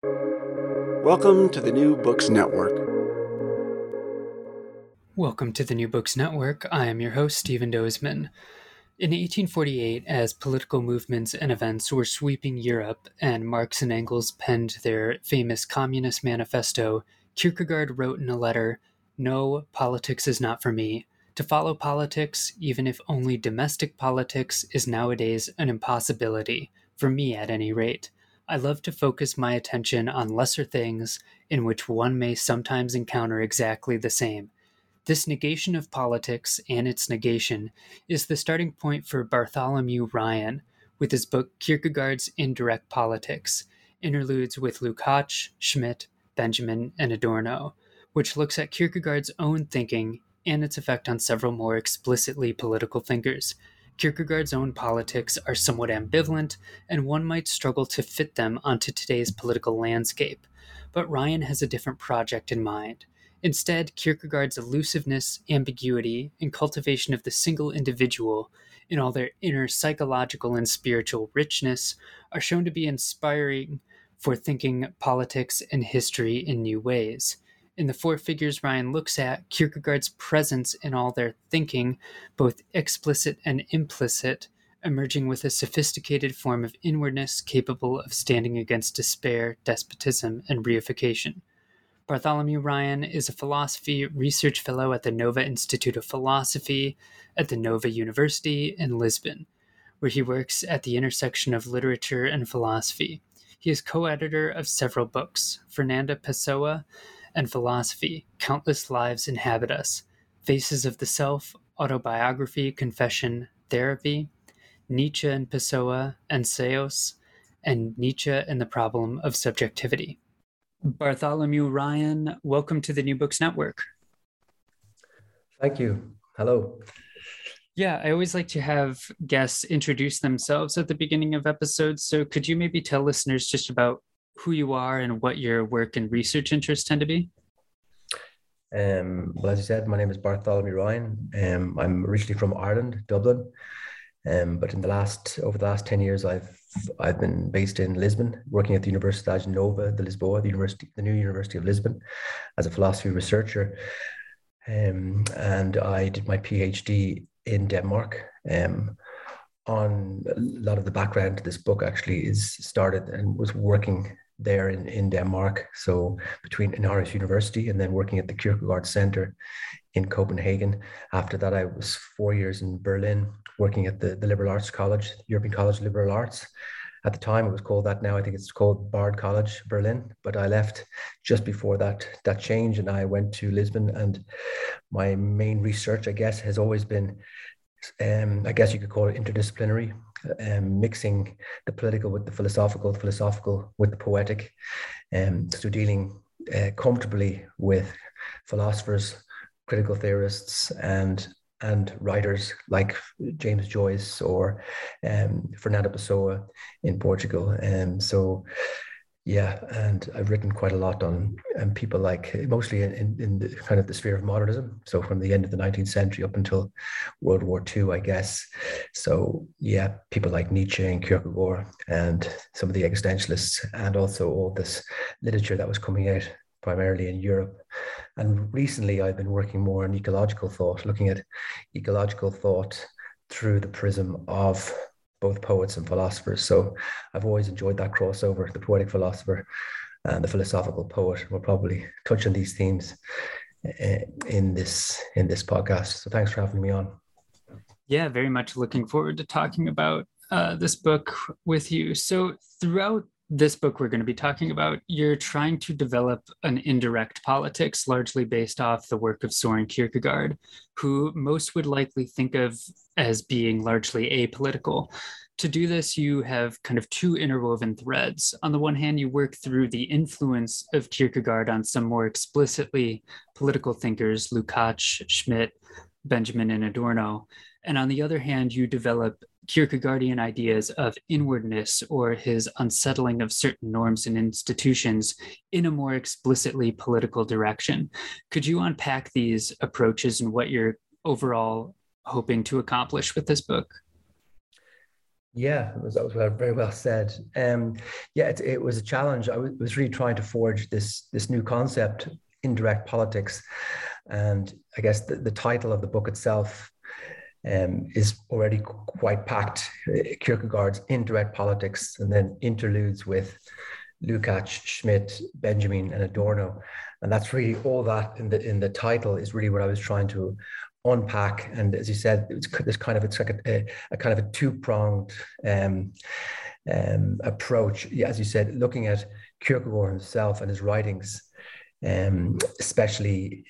Welcome to the New Books Network. Welcome to the New Books Network. I am your host, Stephen Dozeman. In 1848, as political movements and events were sweeping Europe and Marx and Engels penned their famous Communist Manifesto, Kierkegaard wrote in a letter No, politics is not for me. To follow politics, even if only domestic politics, is nowadays an impossibility, for me at any rate. I love to focus my attention on lesser things in which one may sometimes encounter exactly the same. This negation of politics and its negation is the starting point for Bartholomew Ryan with his book Kierkegaard's Indirect Politics, interludes with Lukács, Schmitt, Benjamin, and Adorno, which looks at Kierkegaard's own thinking and its effect on several more explicitly political thinkers, Kierkegaard's own politics are somewhat ambivalent, and one might struggle to fit them onto today's political landscape. But Ryan has a different project in mind. Instead, Kierkegaard's elusiveness, ambiguity, and cultivation of the single individual in all their inner psychological and spiritual richness are shown to be inspiring for thinking politics and history in new ways. In the four figures Ryan looks at, Kierkegaard's presence in all their thinking, both explicit and implicit, emerging with a sophisticated form of inwardness capable of standing against despair, despotism, and reification. Bartholomew Ryan is a philosophy research fellow at the Nova Institute of Philosophy at the Nova University in Lisbon, where he works at the intersection of literature and philosophy. He is co editor of several books Fernando Pessoa and philosophy, countless lives inhabit us. Faces of the Self, autobiography, confession, therapy, Nietzsche and Pessoa, Ensayos, and Nietzsche and the problem of subjectivity. Bartholomew Ryan, welcome to the New Books Network. Thank you. Hello. Yeah, I always like to have guests introduce themselves at the beginning of episodes. So, could you maybe tell listeners just about who you are and what your work and research interests tend to be? Um, well, as you said, my name is Bartholomew Ryan. Um, I'm originally from Ireland, Dublin, um, but in the last over the last ten years, I've I've been based in Lisbon, working at the Universidade Nova de Lisboa, the university, the new University of Lisbon, as a philosophy researcher. Um, and I did my PhD in Denmark. Um, on a lot of the background to this book actually is started and was working there in, in Denmark. So between Aarhus University and then working at the Kierkegaard Center in Copenhagen. After that, I was four years in Berlin working at the, the Liberal Arts College, European College of Liberal Arts. At the time, it was called that. Now I think it's called Bard College Berlin. But I left just before that that change, and I went to Lisbon. And my main research, I guess, has always been, um, I guess you could call it interdisciplinary um, mixing the political with the philosophical, the philosophical with the poetic, um, so dealing uh, comfortably with philosophers, critical theorists, and and writers like James Joyce or um, Fernando Pessoa in Portugal. Um, so yeah, and I've written quite a lot on and people like mostly in, in the kind of the sphere of modernism. So from the end of the 19th century up until World War II, I guess. So yeah, people like Nietzsche and Kierkegaard and some of the existentialists, and also all this literature that was coming out primarily in Europe. And recently, I've been working more on ecological thought, looking at ecological thought through the prism of both poets and philosophers. So I've always enjoyed that crossover, the poetic philosopher and the philosophical poet. We'll probably touch on these themes eh, in this in this podcast. So thanks for having me on. Yeah, very much looking forward to talking about uh, this book with you. So throughout this book we're going to be talking about, you're trying to develop an indirect politics largely based off the work of Soren Kierkegaard, who most would likely think of as being largely apolitical. To do this, you have kind of two interwoven threads. On the one hand, you work through the influence of Kierkegaard on some more explicitly political thinkers, Lukács, Schmitt, Benjamin, and Adorno. And on the other hand, you develop Kierkegaardian ideas of inwardness or his unsettling of certain norms and institutions in a more explicitly political direction. Could you unpack these approaches and what you're overall hoping to accomplish with this book? Yeah, it was, that was very well said. Um, yeah, it, it was a challenge. I was really trying to forge this this new concept, indirect politics, and I guess the, the title of the book itself um, is already quite packed. Kierkegaard's indirect politics, and then interludes with Lukács, Schmitt, Benjamin, and Adorno, and that's really all that in the in the title is really what I was trying to unpack. And as you said, it's this kind of it's like a, a, kind of a two pronged um, um, approach. As you said, looking at Kierkegaard himself and his writings, um, especially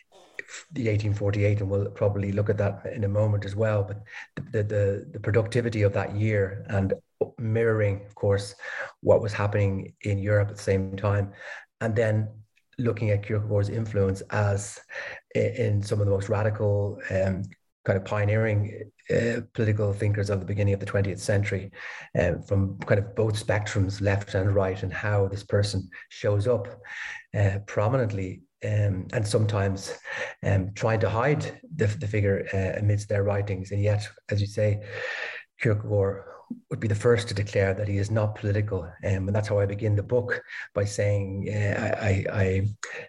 the 1848, and we'll probably look at that in a moment as well. But the, the, the productivity of that year and mirroring, of course, what was happening in Europe at the same time, and then looking at Kierkegaard's influence as in some of the most radical um, kind of pioneering uh, political thinkers of the beginning of the 20th century uh, from kind of both spectrums left and right and how this person shows up uh, prominently um, and sometimes um, trying to hide the, the figure uh, amidst their writings. And yet, as you say, Kierkegaard would be the first to declare that he is not political. Um, and that's how I begin the book by saying uh, I,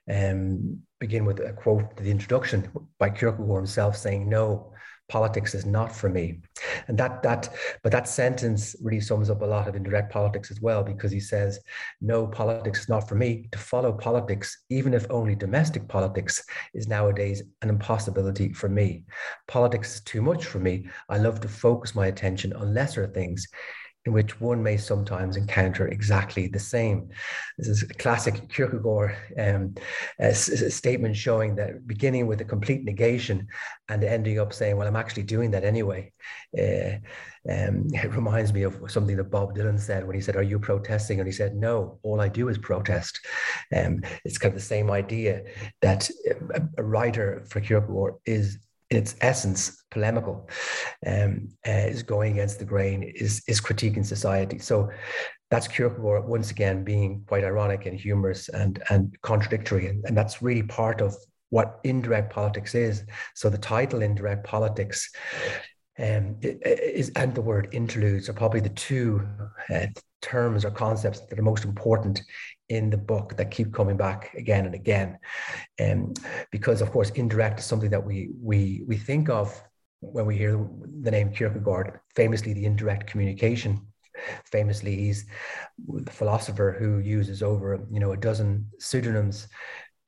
I, um, begin with a quote the introduction by Kierkegaard himself saying, No, politics is not for me. And that that but that sentence really sums up a lot of indirect politics as well because he says no politics is not for me. To follow politics even if only domestic politics is nowadays an impossibility for me. Politics is too much for me. I love to focus my attention on lesser things in which one may sometimes encounter exactly the same. This is a classic Kierkegaard um, a statement showing that beginning with a complete negation and ending up saying, Well, I'm actually doing that anyway. Uh, um, it reminds me of something that Bob Dylan said when he said, Are you protesting? And he said, No, all I do is protest. Um, it's kind of the same idea that a writer for Kierkegaard is in its essence polemical, um, uh, is going against the grain, is is critiquing society. So that's Kierkegaard once again being quite ironic and humorous and and contradictory, and, and that's really part of what indirect politics is. So the title indirect politics um, is and the word interludes are probably the two uh, terms or concepts that are most important in the book that keep coming back again and again. Um, because of course, indirect is something that we we we think of when we hear the name Kierkegaard, famously the indirect communication. Famously, he's the philosopher who uses over you know a dozen pseudonyms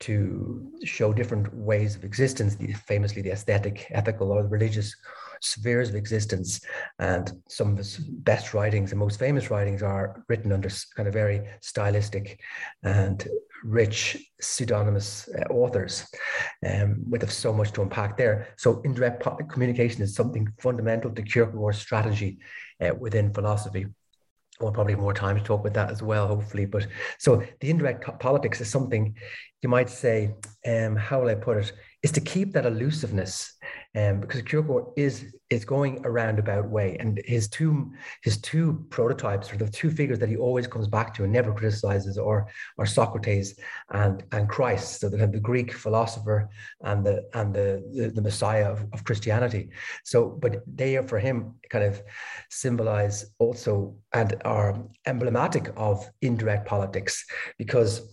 to show different ways of existence, famously the aesthetic, ethical, or religious spheres of existence. And some of his best writings and most famous writings are written under kind of very stylistic and rich pseudonymous uh, authors um, with so much to unpack there. So indirect communication is something fundamental to Kierkegaard's strategy uh, within philosophy we'll probably have more time to talk about that as well, hopefully. But so the indirect politics is something you might say, um, how will I put it, is to keep that elusiveness um, because Kierkegaard is is going a roundabout way, and his two his two prototypes, or the two figures that he always comes back to and never criticizes, are are Socrates and and Christ. So the, the Greek philosopher and the and the the, the Messiah of, of Christianity. So, but they are for him kind of symbolize also and are emblematic of indirect politics because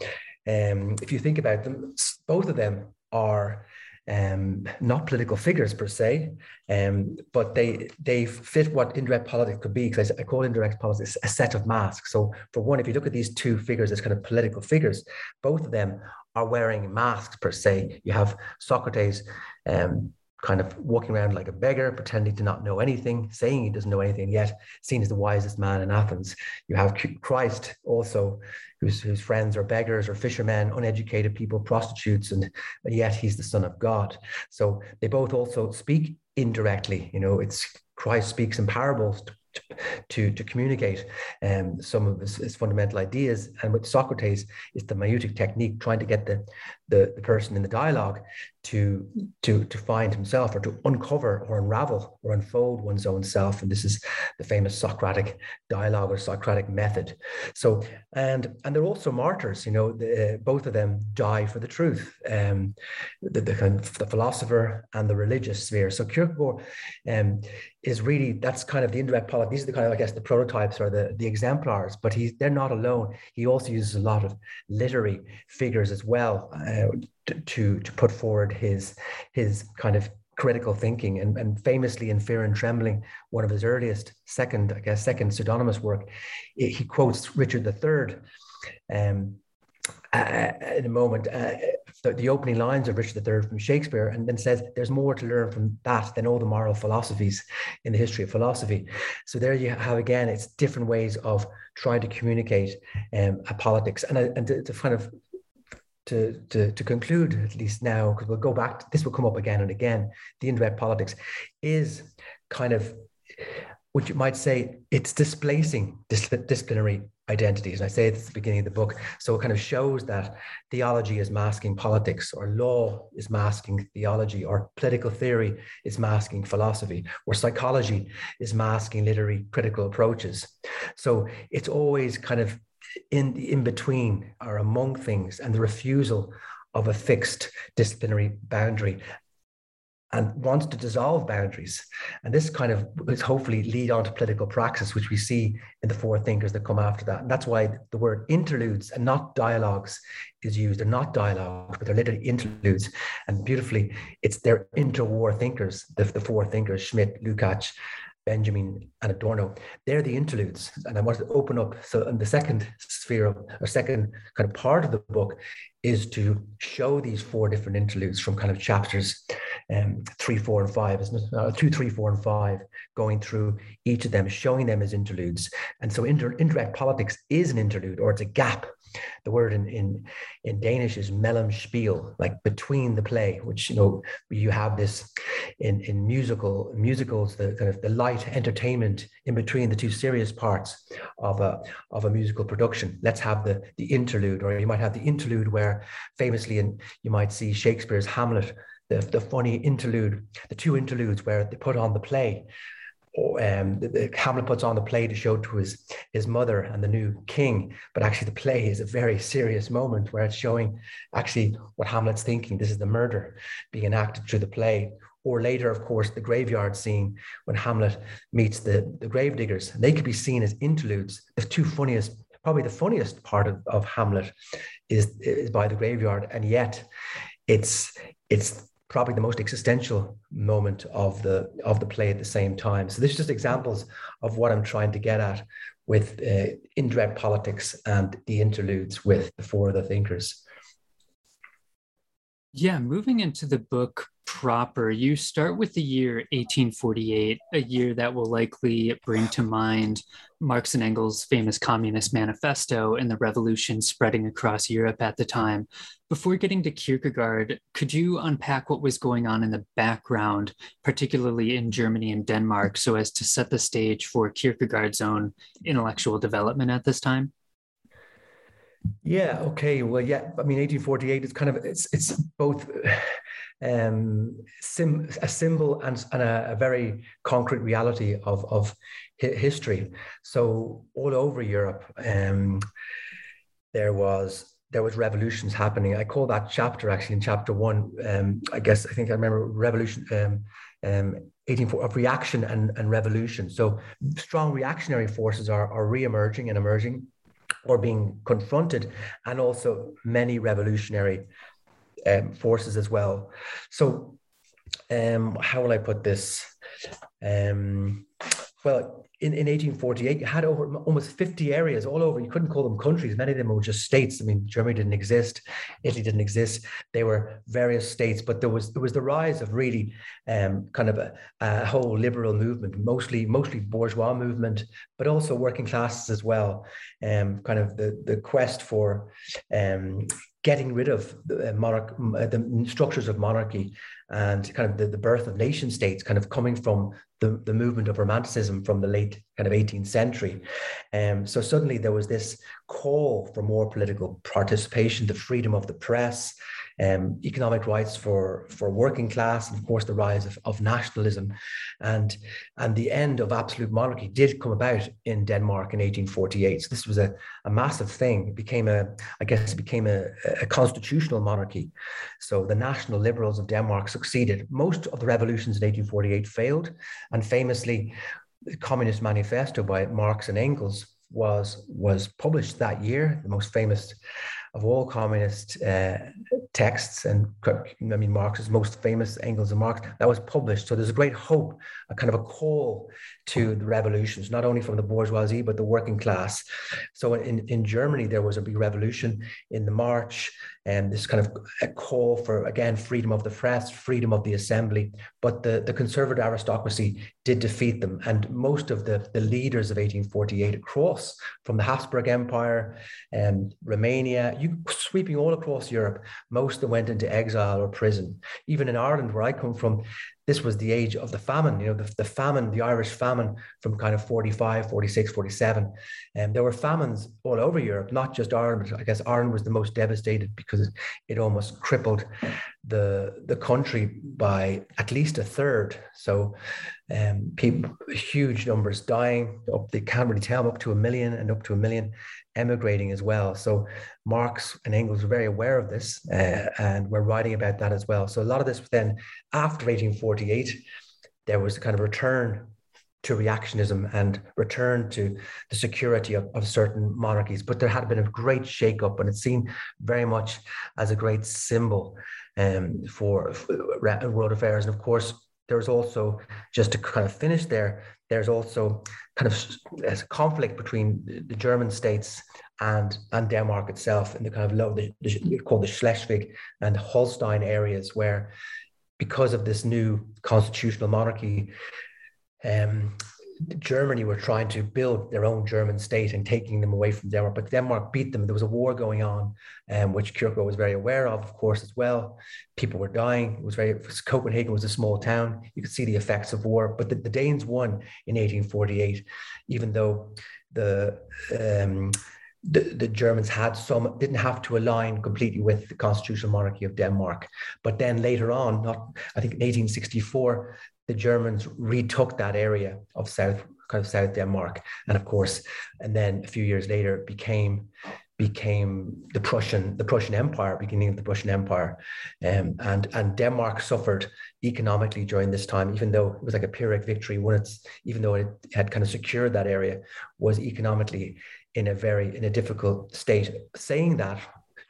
um, if you think about them, both of them are um, not political figures per se, um, but they they fit what indirect politics could be. Because I, call indirect politics a set of masks. So for one, if you look at these two figures as kind of political figures, both of them are wearing masks per se. You have Socrates. Um, kind of walking around like a beggar, pretending to not know anything, saying he doesn't know anything, yet seen as the wisest man in Athens. You have Christ also, whose, whose friends are beggars or fishermen, uneducated people, prostitutes, and yet he's the Son of God. So they both also speak indirectly. You know, it's Christ speaks in parables to to, communicate um, some of his, his, fundamental ideas. And with Socrates, it's the maieutic technique, trying to get the, the, the person in the dialogue to, to, to find himself or to uncover or unravel or unfold one's own self. And this is the famous Socratic dialogue or Socratic method. So, and, and they're also martyrs, you know, the, uh, both of them die for the truth, um, the, the, kind of the philosopher and the religious sphere. So Kierkegaard um, is really, that's kind of the indirect politics these are the kind of, I guess, the prototypes or the, the exemplars, but he's, they're not alone. He also uses a lot of literary figures as well uh, to, to put forward his, his kind of critical thinking and, and famously in Fear and Trembling, one of his earliest, second, I guess, second pseudonymous work, he quotes Richard III. Um, uh, in a moment, uh, the, the, opening lines of Richard III from Shakespeare, and then says there's more to learn from that than all the moral philosophies in the history of philosophy. So there you have again, it's different ways of trying to communicate um, a politics, and, and to, to kind of to, to, to conclude, at least now, because we'll go back, to, this will come up again and again, the indirect politics is kind of what you might say it's displacing disciplinary identities. And I say it at the beginning of the book. So it kind of shows that theology is masking politics, or law is masking theology, or political theory is masking philosophy, or psychology is masking literary critical approaches. So it's always kind of in in between or among things and the refusal of a fixed disciplinary boundary and wants to dissolve boundaries. And this kind of is hopefully lead on to political praxis, which we see in the four thinkers that come after that. And that's why the word interludes and not dialogues is used. They're not dialogues, but they're literally interludes. And beautifully, it's their interwar thinkers, the, the four thinkers, Schmitt, Lukács, Benjamin and Adorno. They're the interludes. And I wanted to open up. So, in the second sphere of, or second kind of part of the book is to show these four different interludes from kind of chapters um, three, four, and five, isn't it? Uh, two, three, four, and five, going through each of them, showing them as interludes. And so, inter- indirect politics is an interlude, or it's a gap the word in, in, in Danish is mellemspil, like between the play, which, you know, you have this in, in musical musicals, the kind of the light entertainment in between the two serious parts of a, of a musical production. Let's have the, the interlude, or you might have the interlude where famously, and you might see Shakespeare's Hamlet, the, the funny interlude, the two interludes where they put on the play um, the, the, Hamlet puts on the play to show to his his mother and the new king, but actually the play is a very serious moment where it's showing actually what Hamlet's thinking. This is the murder being enacted through the play. Or later, of course, the graveyard scene when Hamlet meets the, the gravediggers. They could be seen as interludes. The two funniest, probably the funniest part of, of Hamlet is, is by the graveyard. And yet it's it's probably the most existential moment of the of the play at the same time. So this is just examples of what I'm trying to get at with uh, indirect politics and the interludes with the four of the thinkers. Yeah, moving into the book proper, you start with the year 1848, a year that will likely bring to mind Marx and Engels' famous Communist Manifesto and the revolution spreading across Europe at the time. Before getting to Kierkegaard, could you unpack what was going on in the background, particularly in Germany and Denmark, so as to set the stage for Kierkegaard's own intellectual development at this time? Yeah. Okay. Well, yeah. I mean, 1848 is kind of it's it's both um, sim, a symbol and, and a, a, very concrete reality of of history. So all over Europe, um, there was there was revolutions happening. I call that chapter actually in chapter one. Um, I guess I think I remember revolution. Um, um, 18 of reaction and, and revolution. So strong reactionary forces are, are re-emerging and emerging or being confronted, and also many revolutionary um, forces as well. So, um, how will I put this? Um, well, in, in 1848, you had over almost 50 areas all over. You couldn't call them countries. Many of them were just states. I mean, Germany didn't exist, Italy didn't exist. They were various states, but there was there was the rise of really um, kind of a, a whole liberal movement, mostly mostly bourgeois movement, but also working classes as well. Um, kind of the the quest for um, getting rid of the, uh, monarch, uh, the structures of monarchy and kind of the, the birth of nation states kind of coming from the, the movement of romanticism from the late kind of 18th century. Um, so suddenly there was this call for more political participation, the freedom of the press, um, economic rights for, for working class, and of course the rise of, of nationalism. And, and the end of absolute monarchy did come about in Denmark in 1848. So this was a, a massive thing. It became a, I guess it became a, a constitutional monarchy. So the national liberals of Denmark succeeded. Most of the revolutions in 1848 failed. And famously, the Communist Manifesto by Marx and Engels was was published that year, the most famous of all communist uh, texts, and I mean Marx's most famous, Engels and Marx, that was published. So there's a great hope, a kind of a call to the revolutions, not only from the bourgeoisie but the working class. So in, in Germany there was a big revolution in the march, and this kind of a call for again freedom of the press, freedom of the assembly. But the, the conservative aristocracy did defeat them, and most of the, the leaders of 1848 across from the Habsburg Empire and Romania, you sweeping all across Europe, most of them went into exile or prison. Even in Ireland, where I come from, this was the age of the famine, you know, the, the famine, the Irish famine from kind of 45, 46, 47. And there were famines all over Europe, not just Ireland. I guess Ireland was the most devastated because it almost crippled the, the country by at least a third. So um, people, huge numbers dying, up, they can't really tell, up to a million and up to a million emigrating as well. So Marx and Engels were very aware of this uh, and were writing about that as well. So a lot of this then after 1848, there was a kind of return to reactionism and return to the security of, of certain monarchies. But there had been a great shakeup, and it's seen very much as a great symbol um, for, for world affairs. And of course, there's also just to kind of finish there there's also kind of a conflict between the german states and and denmark itself in the kind of low the, the, called the schleswig and holstein areas where because of this new constitutional monarchy um, Germany were trying to build their own German state and taking them away from Denmark, but Denmark beat them. There was a war going on, um, which Kierkegaard was very aware of, of course, as well. People were dying. It was very Copenhagen was a small town. You could see the effects of war, but the, the Danes won in 1848, even though the um, the, the, Germans had some didn't have to align completely with the constitutional monarchy of Denmark. But then later on, not I think in 1864, the Germans retook that area of South, kind of South Denmark, and of course, and then a few years later became became the Prussian the Prussian Empire, beginning of the Prussian Empire, um, and and Denmark suffered economically during this time, even though it was like a Pyrrhic victory. When it's even though it had kind of secured that area, was economically in a very in a difficult state. Saying that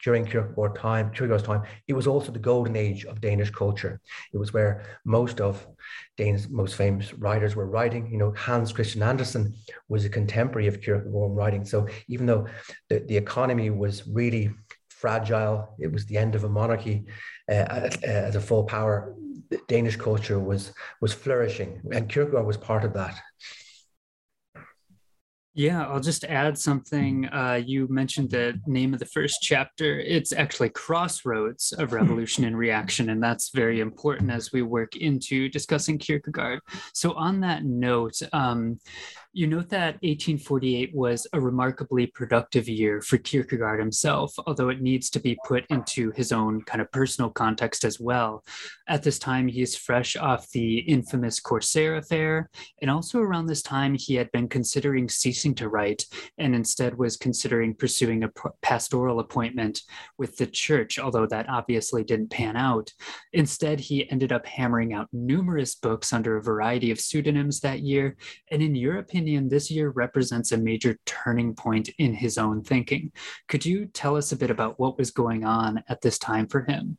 during Kierkegaard time, Kierkegaard's time, it was also the golden age of Danish culture. It was where most of Dane's most famous writers were writing. You know, Hans Christian Andersen was a contemporary of Kierkegaard writing. So even though the, the economy was really fragile, it was the end of a monarchy uh, as a full power, Danish culture was was flourishing, and Kierkegaard was part of that. Yeah, I'll just add something. Uh, you mentioned the name of the first chapter. It's actually Crossroads of Revolution and Reaction, and that's very important as we work into discussing Kierkegaard. So, on that note, um, you note that 1848 was a remarkably productive year for Kierkegaard himself, although it needs to be put into his own kind of personal context as well. At this time, he is fresh off the infamous Corsair affair, and also around this time, he had been considering ceasing to write and instead was considering pursuing a pastoral appointment with the church, although that obviously didn't pan out. Instead, he ended up hammering out numerous books under a variety of pseudonyms that year, and in Europe, opinion, this year represents a major turning point in his own thinking. Could you tell us a bit about what was going on at this time for him?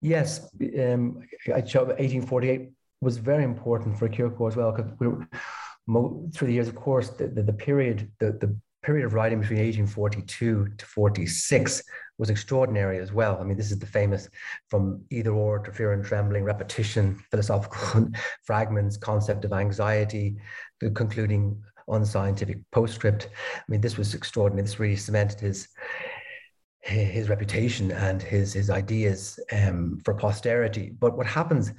Yes, um, 1848 was very important for Kierkegaard as well because we through the years, of course, the, the, the period, the, the period of writing between 1842 to 46 was extraordinary as well. I mean, this is the famous from either or to fear and trembling, repetition, philosophical fragments, concept of anxiety, the concluding unscientific postscript. I mean, this was extraordinary. This really cemented his his reputation and his his ideas um, for posterity. But what happens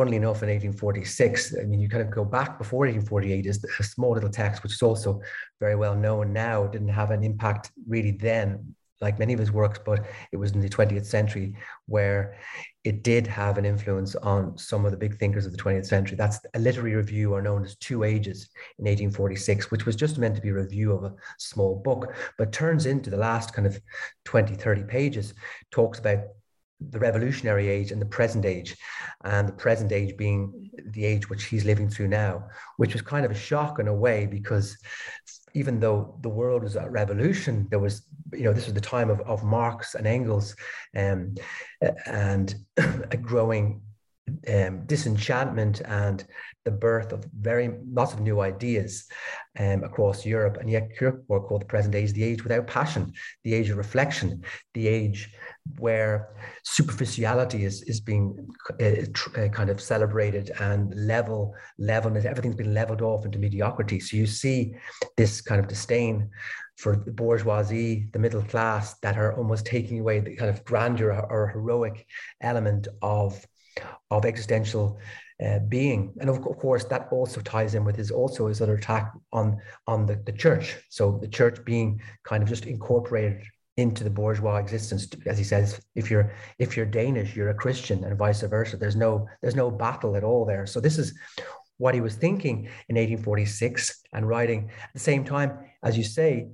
funnily enough, in 1846, I mean, you kind of go back before 1848, is a small little text, which is also very well known now, didn't have an impact really then, like many of his works, but it was in the 20th century where it did have an influence on some of the big thinkers of the 20th century. That's a literary review, or known as Two Ages in 1846, which was just meant to be a review of a small book, but turns into the last kind of 20, 30 pages, talks about the revolutionary age and the present age, and the present age being the age which he's living through now, which was kind of a shock in a way because even though the world was at revolution, there was, you know, this was the time of, of Marx and Engels um, and a growing um, disenchantment and the birth of very lots of new ideas um, across Europe. And yet Kierkegaard called the present age the age without passion, the age of reflection, the age where superficiality is, is being uh, tr- uh, kind of celebrated and level, levelness, everything's been leveled off into mediocrity. So you see this kind of disdain for the bourgeoisie, the middle class, that are almost taking away the kind of grandeur or heroic element of of existential uh, being. And of, course, that also ties in with his also his other attack on on the, the church. So the church being kind of just incorporated into the bourgeois existence as he says if you're if you're danish you're a christian and vice versa. There's no there's no battle at all there. So this is what he was thinking in 1846 and writing. At the same time as you say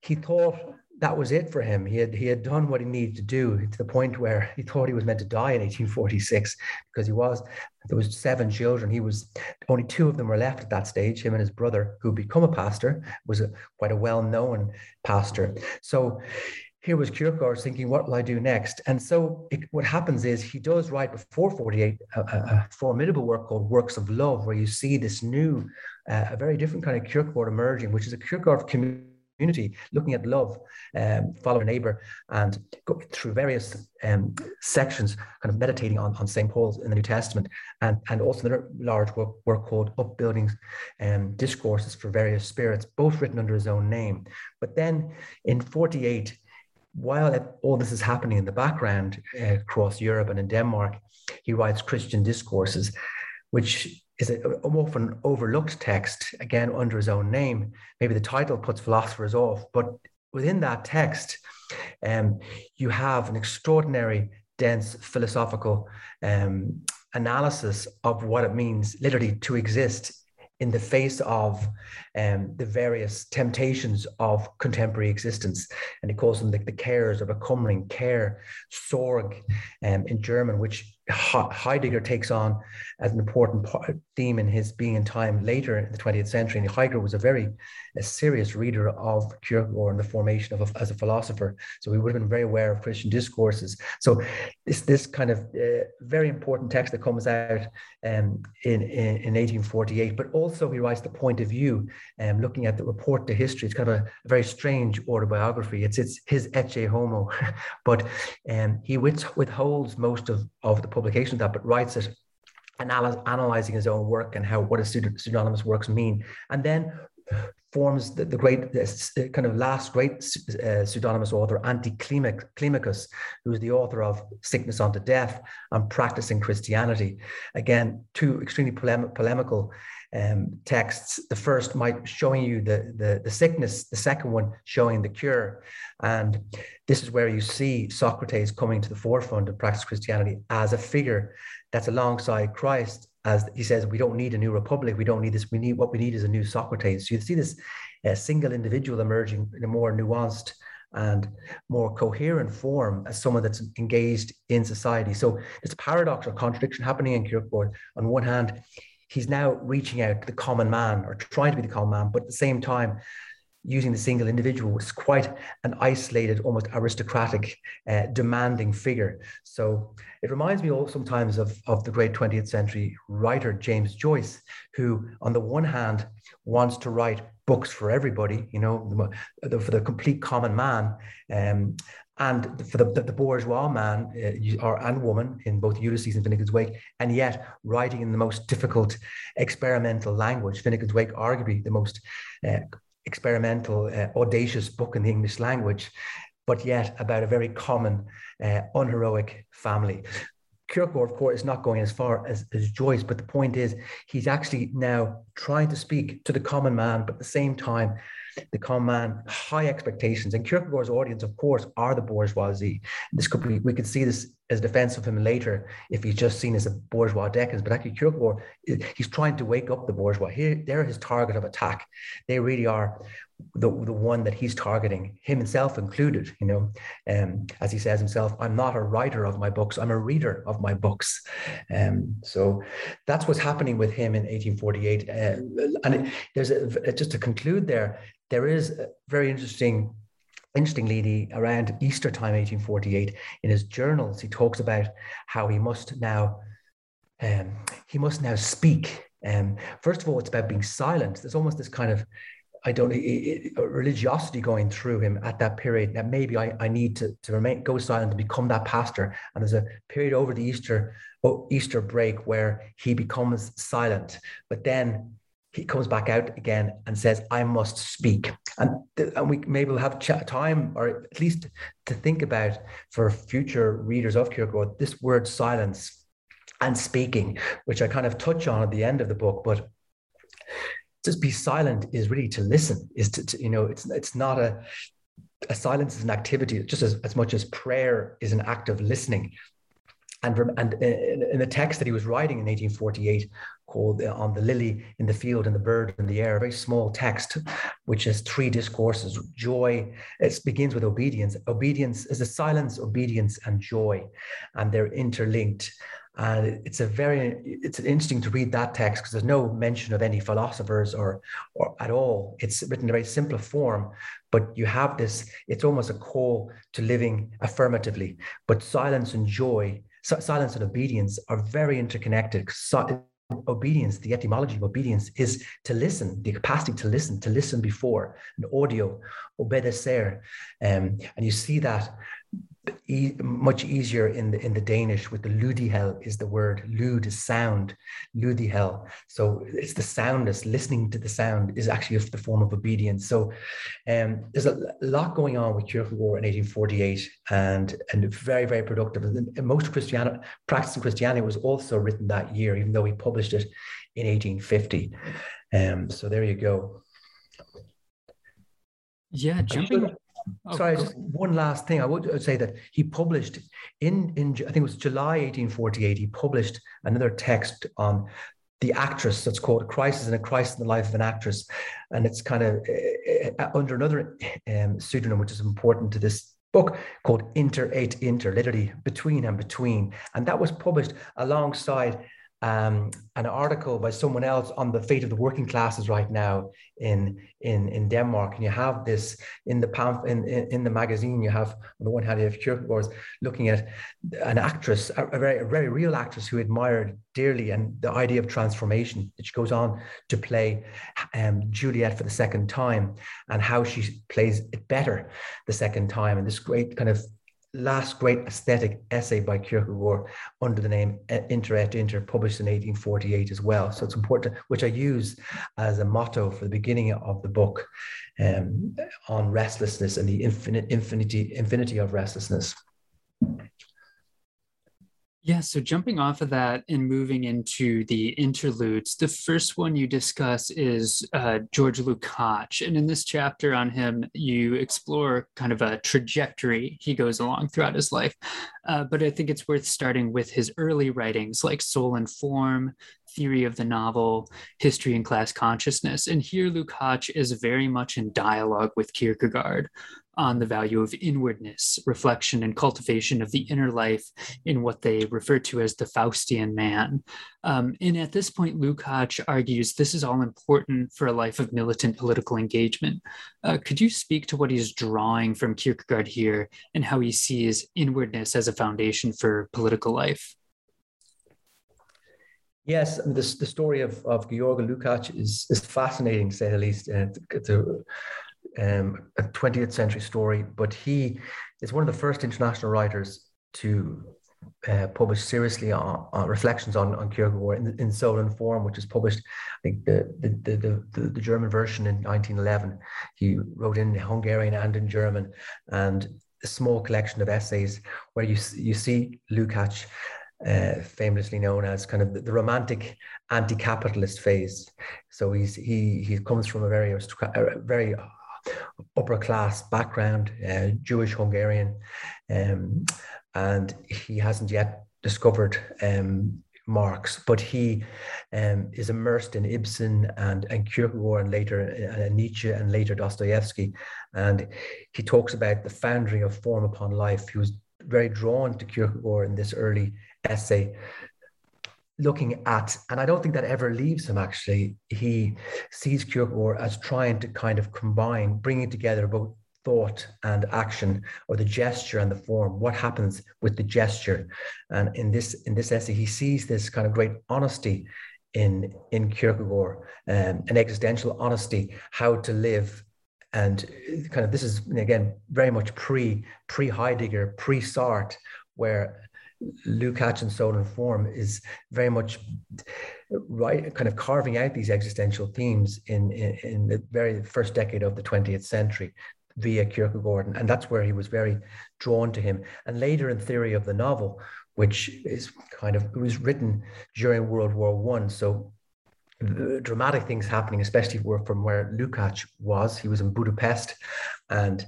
he thought that was it for him. He had he had done what he needed to do to the point where he thought he was meant to die in 1846 because he was there was seven children. He was only two of them were left at that stage. Him and his brother, who become a pastor, was a, quite a well known pastor. So here was Kierkegaard thinking, what will I do next? And so it, what happens is he does write before 48 a, a, formidable work called Works of Love, where you see this new, uh, a very different kind of Kierkegaard emerging, which is a Kierkegaard community community, looking at love, um, follow a neighbor, and go through various um, sections, kind of meditating on, on St. Paul's in the New Testament, and, and also another large work, work called Upbuilding um, Discourses for Various Spirits, both written under his own name. But then in 48, while all this is happening in the background uh, across Europe and in Denmark, he writes Christian discourses, which is an often overlooked text, again, under his own name. Maybe the title puts philosophers off, but within that text, um, you have an extraordinary, dense philosophical um, analysis of what it means literally to exist in the face of um, the various temptations of contemporary existence. And he calls them the, the cares of a Kumring, care, Sorg um, in German, which Heidegger takes on as an important theme in his being in time later in the 20th century. And Heidegger was a very a serious reader of Kierkegaard and the formation of a, as a philosopher. So he would have been very aware of Christian discourses. So this kind of uh, very important text that comes out um, in, in, in 1848, but also he writes the point of view, um, looking at the report to history. It's kind of a, a very strange autobiography. It's it's his Ecce Homo, but um, he withholds most of, of the publication of that, but writes it analyzing his own work and how what his pseudonymous works mean, and then forms the, the great the kind of last great uh, pseudonymous author Anti-Climacus, who's the author of Sickness unto Death and Practicing Christianity. Again, two extremely polem- polemical um, texts. The first might showing you the, the, the sickness, the second one showing the cure. And this is where you see Socrates coming to the forefront of practice Christianity as a figure that's alongside Christ. As he says, we don't need a new republic. We don't need this. We need what we need is a new Socrates. So you see this uh, single individual emerging in a more nuanced and more coherent form as someone that's engaged in society. So there's a paradox or contradiction happening in Kierkegaard. On one hand, he's now reaching out to the common man or trying to be the common man, but at the same time, using the single individual was quite an isolated, almost aristocratic, uh, demanding figure. So it reminds me all sometimes of, of the great 20th century writer James Joyce, who, on the one hand, wants to write books for everybody, you know, the, for the complete common man. Um, and for the, the, the bourgeois man uh, or and woman in both Ulysses and Finnegans Wake, and yet writing in the most difficult experimental language. Finnegans Wake, arguably the most uh, experimental, uh, audacious book in the English language, but yet about a very common, uh, unheroic family. Kierkegaard, of course, is not going as far as, as Joyce, but the point is he's actually now trying to speak to the common man, but at the same time the common man, high expectations. And Kierkegaard's audience, of course, are the bourgeoisie. This could be, we could see this as defense of him later if he's just seen as a bourgeois decadence. But actually, Kierkegaard, he's trying to wake up the bourgeois. Here, they're his target of attack. They really are the, the one that he's targeting, him himself included, you know, um, as he says himself, I'm not a writer of my books, I'm a reader of my books. Um, so that's what's happening with him in 1848. Uh, and it, there's a, just to conclude there, there is very interesting interestingly, the, around Easter time, 1848, in his journals, he talks about how he must now um, he must now speak. Um, first of all, it's about being silent. There's almost this kind of I don't religiosity going through him at that period that maybe I, I need to, to remain go silent to become that pastor. And there's a period over the Easter Easter break where he becomes silent, but then he comes back out again and says, "I must speak." And and we maybe we'll have time, or at least to think about for future readers of Kierkegaard this word silence and speaking, which I kind of touch on at the end of the book, but just be silent is really to listen is to, to, you know it's it's not a a silence is an activity just as, as much as prayer is an act of listening. And and in, in the text that he was writing in 1848 called uh, on the lily in the field and the bird in the air a very small text which has three discourses joy. It begins with obedience. Obedience is a silence obedience and joy and they're interlinked and it's a very it's interesting to read that text because there's no mention of any philosophers or or at all. It's written in a very simple form, but you have this. It's almost a call to living affirmatively. But silence and joy, silence and obedience are very interconnected. So, obedience, the etymology of obedience is to listen, the capacity to listen, to listen before, an audio, obedecer. Um, and you see that e- much easier in the in the Danish with the lydighed is the word lyd is sound, lydighed. So it's the soundness. Listening to the sound is actually the form of obedience. So um, there's a lot going on with Kierkegaard in 1848, and and very very productive. And most Christianity, practicing Christianity was also written that year, even though he published it in 1850. Um, so there you go. Yeah, jumping Oh, Sorry, just one last thing. I would say that he published in in I think it was July 1848. He published another text on the actress that's called crisis and a crisis in the life of an actress and it's kind of uh, under another um, pseudonym which is important to this book called Inter et Inter literally between and between and that was published alongside um, an article by someone else on the fate of the working classes right now in in in Denmark, and you have this in the pamphlet in, in, in the magazine. You have on the one hand you have Kierkegaard looking at an actress, a, a, very a very real actress who admired dearly, and the idea of transformation that she goes on to play um, Juliet for the second time, and how she plays it better the second time, and this great kind of last great aesthetic essay by Kierkegaard under the name Inter et Inter, published in 1848 as well. So it's important, which I use as a motto for the beginning of the book um, on restlessness and the infinite infinity infinity of restlessness. Yeah, so jumping off of that and moving into the interludes, the first one you discuss is uh, George Lukács. And in this chapter on him, you explore kind of a trajectory he goes along throughout his life. Uh, but I think it's worth starting with his early writings like Soul and Form, Theory of the Novel, History and Class Consciousness. And here Lukács is very much in dialogue with Kierkegaard on the value of inwardness, reflection, and cultivation of the inner life in what they refer to as the Faustian man. Um, and at this point, Lukács argues this is all important for a life of militant political engagement. Uh, could you speak to what he's drawing from Kierkegaard here and how he sees inwardness as a foundation for political life? Yes, I mean, the, the story of, of Georg Lukács is, is fascinating, to say the least. Uh, it's a, um, a 20th century story, but he is one of the first international writers to uh, publish seriously on, on, reflections on, on Kierkegaard in, in Soul Form, which is published, I think, the, the, the, the, the German version in 1911. He wrote in Hungarian and in German, and a small collection of essays where you, you see Lukács uh, famously known as kind of the, the romantic anti-capitalist phase. So he's he he comes from a very very upper class background, uh, Jewish Hungarian, um, and he hasn't yet discovered um, Marx, but he um, is immersed in Ibsen and, and Kierkegaard and later uh, Nietzsche and later Dostoevsky. And he talks about the foundering of form upon life. He was very drawn to Kierkegaard in this early essay, looking at, and I don't think that ever leaves him actually. He sees Kierkegaard as trying to kind of combine, bringing together both thought and action or the gesture and the form. What happens with the gesture? And in this in this essay he sees this kind of great honesty in in kierkegaard um, an existential honesty how to live. And kind of this is again very much pre pre heidegger pre sartre where Lukács and Soul and Form is very much right, kind of carving out these existential themes in, in, in, the very first decade of the 20th century via Kierkegaard. And that's where he was very drawn to him. And later in Theory of the Novel, which is kind of, it was written during World War One. So dramatic things happening, especially from where Lukács was. He was in Budapest and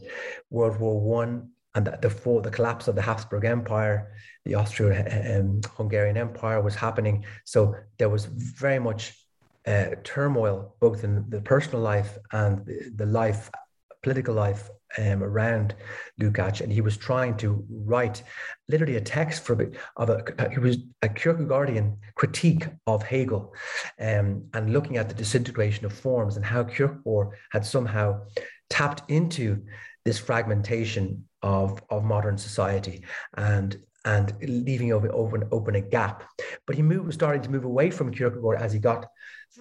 World War One and the, the, the collapse of the Habsburg Empire, the Austro-Hungarian um, Empire was happening. So there was very much uh, turmoil, both in the personal life and the, life political life um, around Lukács, and he was trying to write literally a text for of a he was a Kierkegaardian critique of Hegel, um, and looking at the disintegration of forms and how Kierkegaard had somehow tapped into this fragmentation of, of modern society and and leaving open, open, a gap. But he moved, was starting to move away from Kierkegaard as he got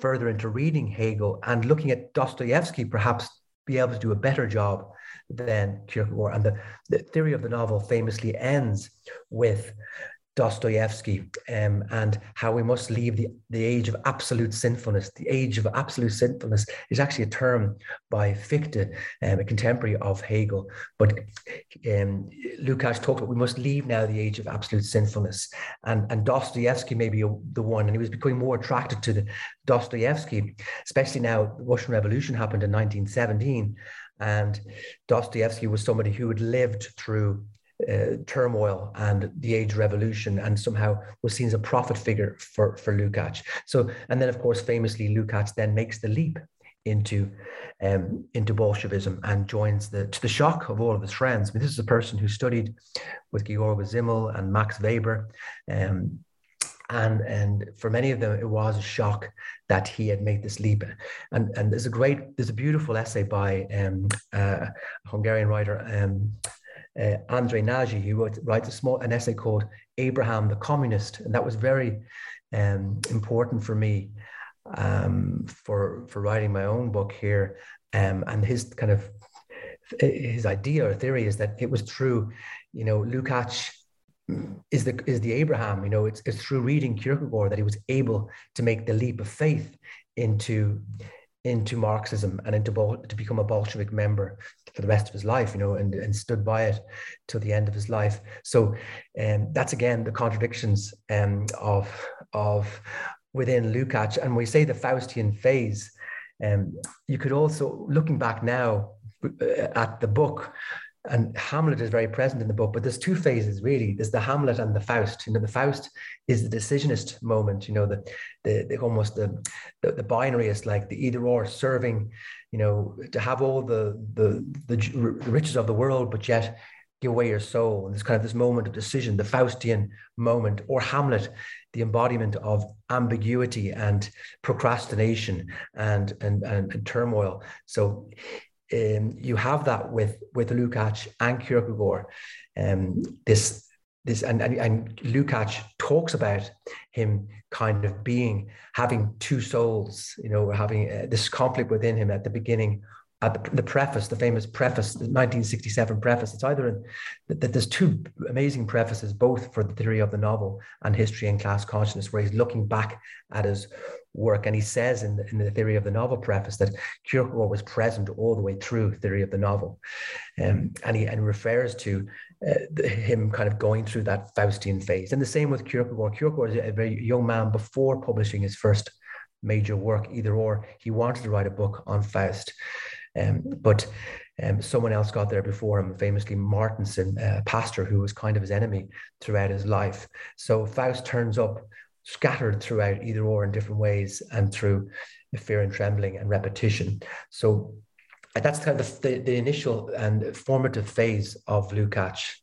further into reading Hegel and looking at Dostoevsky perhaps be able to do a better job than Kierkegaard. And the, the theory of the novel famously ends with Dostoevsky um, and how we must leave the, the age of absolute sinfulness. The age of absolute sinfulness is actually a term by Fichte, um, a contemporary of Hegel. But um, Lukács talked about we must leave now the age of absolute sinfulness. And, and Dostoevsky may be a, the one, and he was becoming more attracted to the Dostoevsky, especially now the Russian Revolution happened in 1917. And Dostoevsky was somebody who had lived through uh, turmoil and the age revolution and somehow was seen as a prophet figure for, for Lukács. So, and then of course, famously, Lukács then makes the leap into um, into Bolshevism and joins the to the shock of all of his friends. I mean, this is a person who studied with Georg Simmel and Max Weber. Um, and and for many of them it was a shock that he had made this leap and and there's a great there's a beautiful essay by um, uh, a Hungarian writer um, uh, András Nagy, who wrote, writes a small an essay called Abraham the Communist, and that was very um, important for me um, for for writing my own book here. Um, and his kind of his idea or theory is that it was through, you know, Lukács is the is the Abraham. You know, it's it's through reading Kierkegaard that he was able to make the leap of faith into into Marxism and into to become a Bolshevik member for the rest of his life, you know, and, and stood by it till the end of his life. So um, that's again the contradictions um, of of within Lukács. And we say the Faustian phase. Um, you could also, looking back now uh, at the book, and Hamlet is very present in the book, but there's two phases really. There's the Hamlet and the Faust. You know, the Faust is the decisionist moment. You know, the the, the almost the, the the binary is like the either or serving. You know, to have all the the the riches of the world, but yet give away your soul. And there's kind of this moment of decision, the Faustian moment, or Hamlet, the embodiment of ambiguity and procrastination and and and, and turmoil. So um, you have that with with Lukács and Kierkegaard. Um, this this and, and and Lukács talks about him kind of being having two souls, you know, having uh, this conflict within him at the beginning. At the, preface, the famous preface, the 1967 preface, it's either in that there's two amazing prefaces, both for the theory of the novel and history and class consciousness, where he's looking back at his work. And he says in the, in the theory of the novel preface that Kierkegaard was present all the way through theory of the novel. Um, and he and refers to uh, him kind of going through that Faustian phase. And the same with Kierkegaard. Kierkegaard is a very young man before publishing his first major work, either or. He wanted to write a book on Faust. Um, but um, someone else got there before him, famously Martensen, a pastor who was kind of his enemy throughout his life. So Faust turns up scattered throughout either or in different ways and through fear and trembling and repetition. So that's kind of the, the initial and formative phase of Lukács.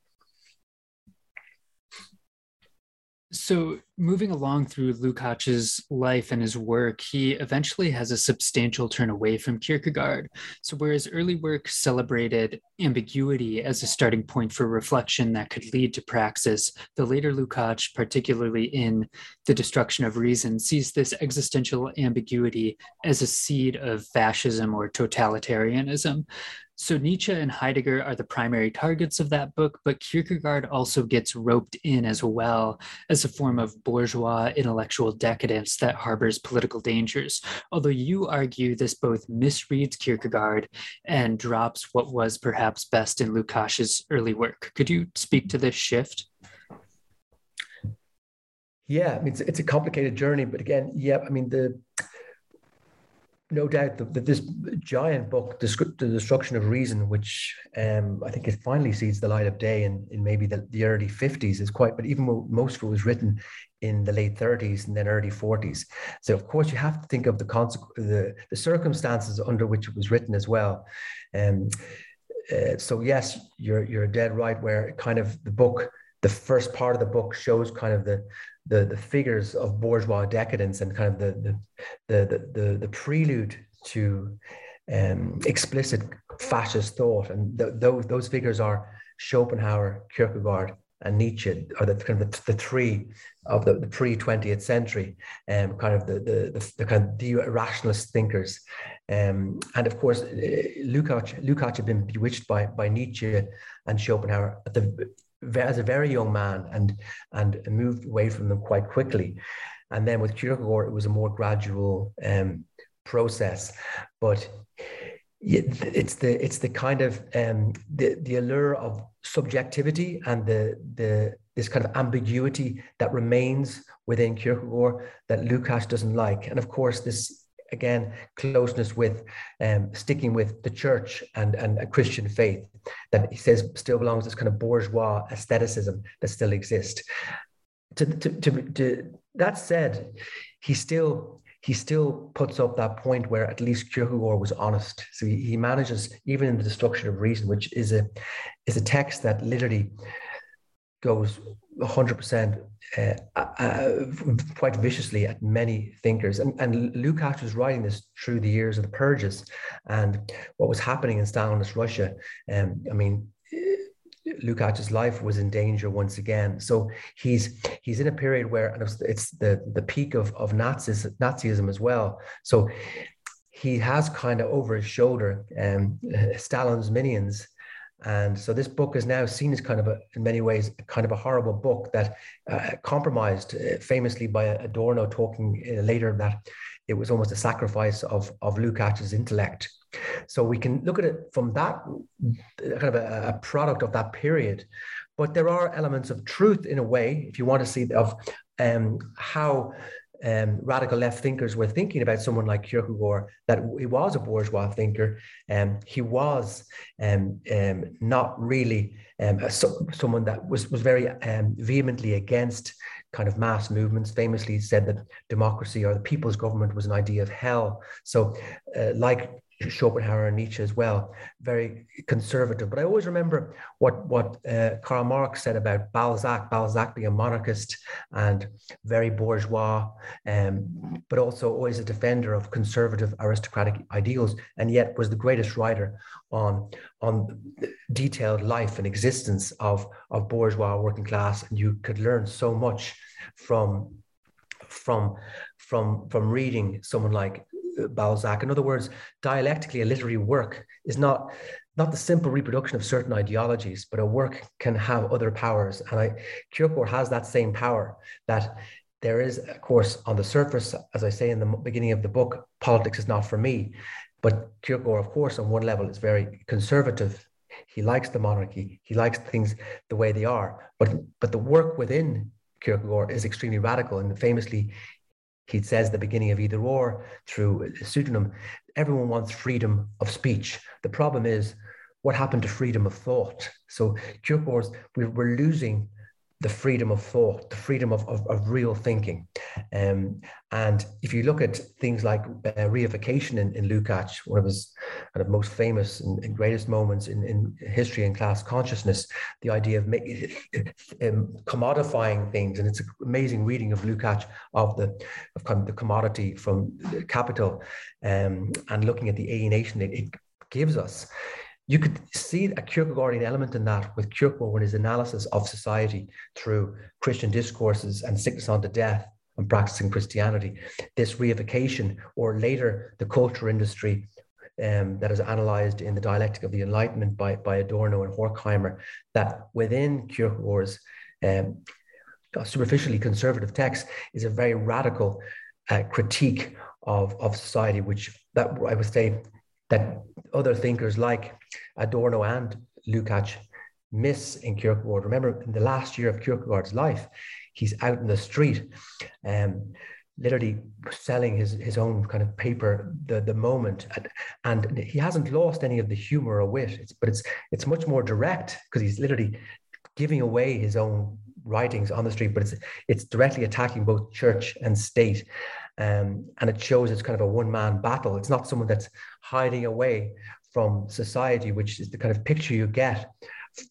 So, moving along through Lukács's life and his work, he eventually has a substantial turn away from Kierkegaard. So, whereas early work celebrated ambiguity as a starting point for reflection that could lead to praxis, the later Lukács, particularly in The Destruction of Reason, sees this existential ambiguity as a seed of fascism or totalitarianism. So Nietzsche and Heidegger are the primary targets of that book, but Kierkegaard also gets roped in as well as a form of bourgeois intellectual decadence that harbors political dangers. Although you argue this both misreads Kierkegaard and drops what was perhaps best in Lukács's early work. Could you speak to this shift? Yeah, I mean it's, it's a complicated journey, but again, yeah, I mean the no doubt that, this giant book, The Destruction of Reason, which um, I think it finally sees the light of day in, in maybe the, the early 50s, is quite, but even most of it was written in the late 30s and then early 40s. So, of course, you have to think of the, consequ- the, the circumstances under which it was written as well. Um, uh, so, yes, you're, you're dead right, where kind of the book, the first part of the book shows kind of the, the the figures of bourgeois decadence and kind of the the the the, the prelude to um, explicit fascist thought, and th- those those figures are Schopenhauer, Kierkegaard, and Nietzsche are the kind of the, the three of the, the pre 20th century, um, kind of the, the, the, kind of the rationalist thinkers. Um, and of course, uh, Lukács, Lukács had been bewitched by, by Nietzsche and Schopenhauer at the as a very young man and and moved away from them quite quickly. And then with Kierkegaard, it was a more gradual um, process, but it's the it's the kind of um, the the allure of subjectivity and the the this kind of ambiguity that remains within Kierkegaard that Lukács doesn't like, and of course this again closeness with um, sticking with the church and, and a Christian faith that he says still belongs to this kind of bourgeois aestheticism that still exists. To, to, to, to that said, he still he still puts up that point where at least Kierkegaard was honest. So he, he manages, even in the destruction of reason, which is a is a text that literally goes 100% uh, uh, quite viciously at many thinkers. And, and Lukács was writing this through the years of the purges and what was happening in Stalinist Russia. Um, I mean, Lukács's life was in danger once again. So he's he's in a period where and it's the the peak of of Nazis, Nazism as well. So he has kind of over his shoulder um, Stalin's minions and so this book is now seen as kind of a, in many ways, kind of a horrible book that uh, compromised uh, famously by Adorno talking uh, later that it was almost a sacrifice of, of Lukács's intellect. So we can look at it from that kind of a, a, product of that period. But there are elements of truth in a way, if you want to see of um, how um, radical left thinkers were thinking about someone like Kierkegaard, that he was a bourgeois thinker, um, he was um, um, not really um, a, someone that was, was very um, vehemently against kind of mass movements, famously said that democracy or the people's government was an idea of hell. So, uh, like Schopenhauer and Nietzsche as well, very conservative. But I always remember what what uh, Karl Marx said about Balzac. Balzac being a monarchist and very bourgeois, um, but also always a defender of conservative aristocratic ideals, and yet was the greatest writer on on detailed life and existence of of bourgeois working class. And you could learn so much from from from from reading someone like Balzac. In other words, dialectically, a literary work is not not the simple reproduction of certain ideologies, but a work can have other powers. And I, Kierkegaard has that same power that there is, of course, on the surface, as I say in the beginning of the book, politics is not for me. But Kierkegaard, of course, on one level is very conservative. He likes the monarchy. He likes things the way they are. But but the work within Kierkegaard is extremely radical. And famously, he says the beginning of either or through a pseudonym, everyone wants freedom of speech. The problem is what happened to freedom of thought? So Kierkegaard's, we're, we're losing the freedom of thought, the freedom of, of, of real thinking. Um, and if you look at things like uh, reification in, in Lukács, one of his kind of most famous and, and, greatest moments in, in history and class consciousness, the idea of um, commodifying things. And it's an amazing reading of Lukács of the of kind of the commodity from capital um, and looking at the alienation it, it gives us you could see a Kierkegaardian element in that with Kierkegaard in his analysis of society through Christian discourses and sickness unto death and practicing Christianity, this reification, or later the culture industry um, that is analyzed in the dialectic of the Enlightenment by, by Adorno and Horkheimer, that within Kierkegaard's um, superficially conservative text is a very radical uh, critique of, of society, which that I would say that other thinkers like Adorno and Lukács miss in Kierkegaard. Remember, in the last year of Kierkegaard's life, he's out in the street, um, literally selling his, his own kind of paper the, the moment. And, and he hasn't lost any of the humor or wit, it's, but it's, it's much more direct because he's literally giving away his own writings on the street, but it's, it's directly attacking both church and state. Um, and it shows it's kind of a one man battle. It's not someone that's hiding away from society, which is the kind of picture you get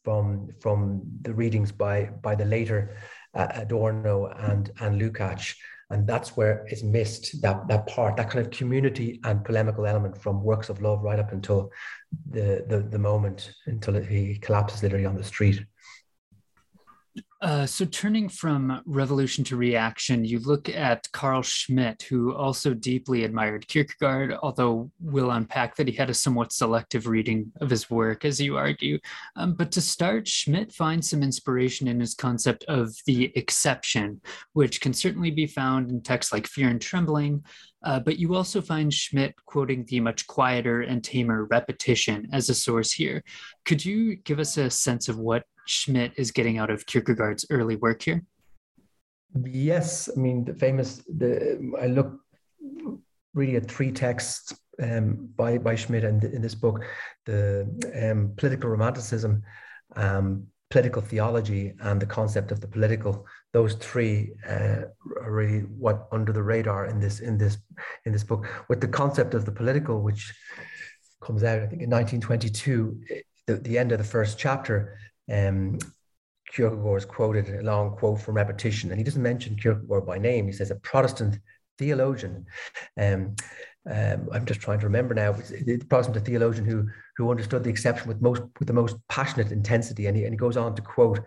from from the readings by by the later uh, Adorno and and Lukács, and that's where it's missed that that part, that kind of community and polemical element from works of love right up until the the, the moment until he collapses literally on the street. Uh, so, turning from revolution to reaction, you look at Carl Schmitt, who also deeply admired Kierkegaard, although we'll unpack that he had a somewhat selective reading of his work, as you argue. Um, but to start, Schmitt finds some inspiration in his concept of the exception, which can certainly be found in texts like Fear and Trembling. Uh, but you also find Schmitt quoting the much quieter and tamer repetition as a source here. Could you give us a sense of what Schmitt is getting out of Kierkegaard's early work here? Yes, I mean the famous. The I look really at three texts um, by by Schmitt in, in this book: the um, political romanticism, um, political theology, and the concept of the political. Those three uh, are really what under the radar in this in this in this book. With the concept of the political, which comes out I think in 1922, the, the end of the first chapter um, Kierkegaard is quoted a long quote from repetition, and he doesn't mention Kierkegaard by name. He says a Protestant theologian. Um, um, I'm just trying to remember now. The Protestant theologian who who understood the exception with most with the most passionate intensity, and he and he goes on to quote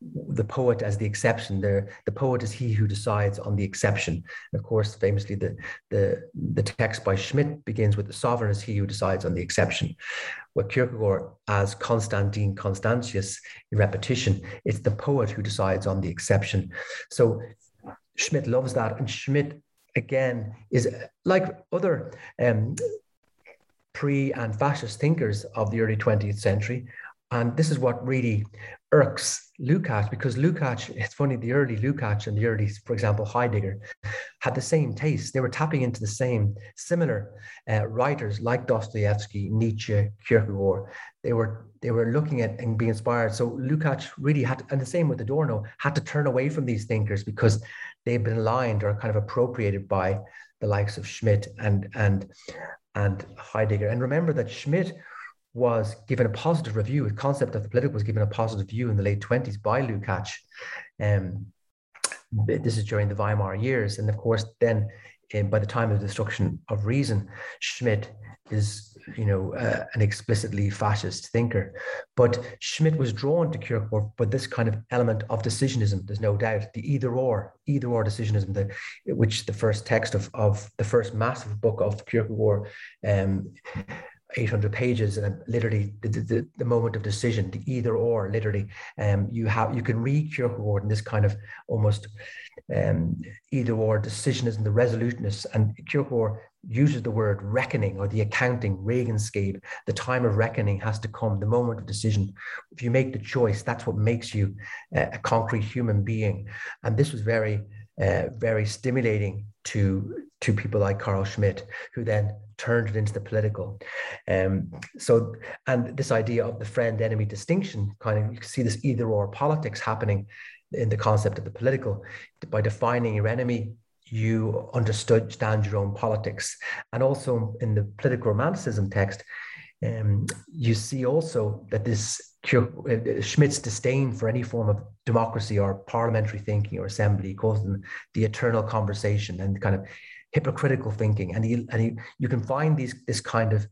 the poet as the exception. The, the poet is he who decides on the exception. And of course, famously, the, the, the text by Schmitt begins with the sovereign is he who decides on the exception. What Kierkegaard as Constantin Constantius in repetition, it's the poet who decides on the exception. So Schmitt loves that. And Schmitt, again, is like other um, pre and fascist thinkers of the early 20th century. And this is what really irks Lukács because Lukács, it's funny, the early Lukács and the early, for example, Heidegger had the same taste. They were tapping into the same similar uh, writers like Dostoevsky, Nietzsche, Kierkegaard. They were they were looking at and being inspired. So Lukács really had, to, and the same with Adorno, had to turn away from these thinkers because they've been aligned or kind of appropriated by the likes of Schmitt and and and Heidegger. And remember that Schmitt was given a positive review. The concept of the political was given a positive view in the late 20s by Lukács. Um, this is during the Weimar years. And of course, then uh, by the time of the destruction of reason, Schmitt is, you know, uh, an explicitly fascist thinker. But Schmitt was drawn to Kierkegaard by this kind of element of decisionism. There's no doubt the either or, either or decisionism, the, which the first text of, of the first massive book of Kierkegaard um, 800 pages and literally the, the, the, moment of decision the either or literally. Um, you have you can read Kierkegaard in this kind of almost um, either or decisionism the resoluteness and Kierkegaard uses the word reckoning or the accounting Regnskab the time of reckoning has to come the moment of decision. If you make the choice that's what makes you a concrete human being. And this was very uh, very stimulating to to people like Carl Schmitt, who then turned it into the political. Um, so, and this idea of the friend enemy distinction, kind of, you see this either or politics happening in the concept of the political. By defining your enemy, you understand your own politics. And also in the political romanticism text, um, you see also that this uh, Schmitt's disdain for any form of democracy or parliamentary thinking or assembly calls them the eternal conversation and kind of hypocritical thinking. And, he, and he, you can find these this kind of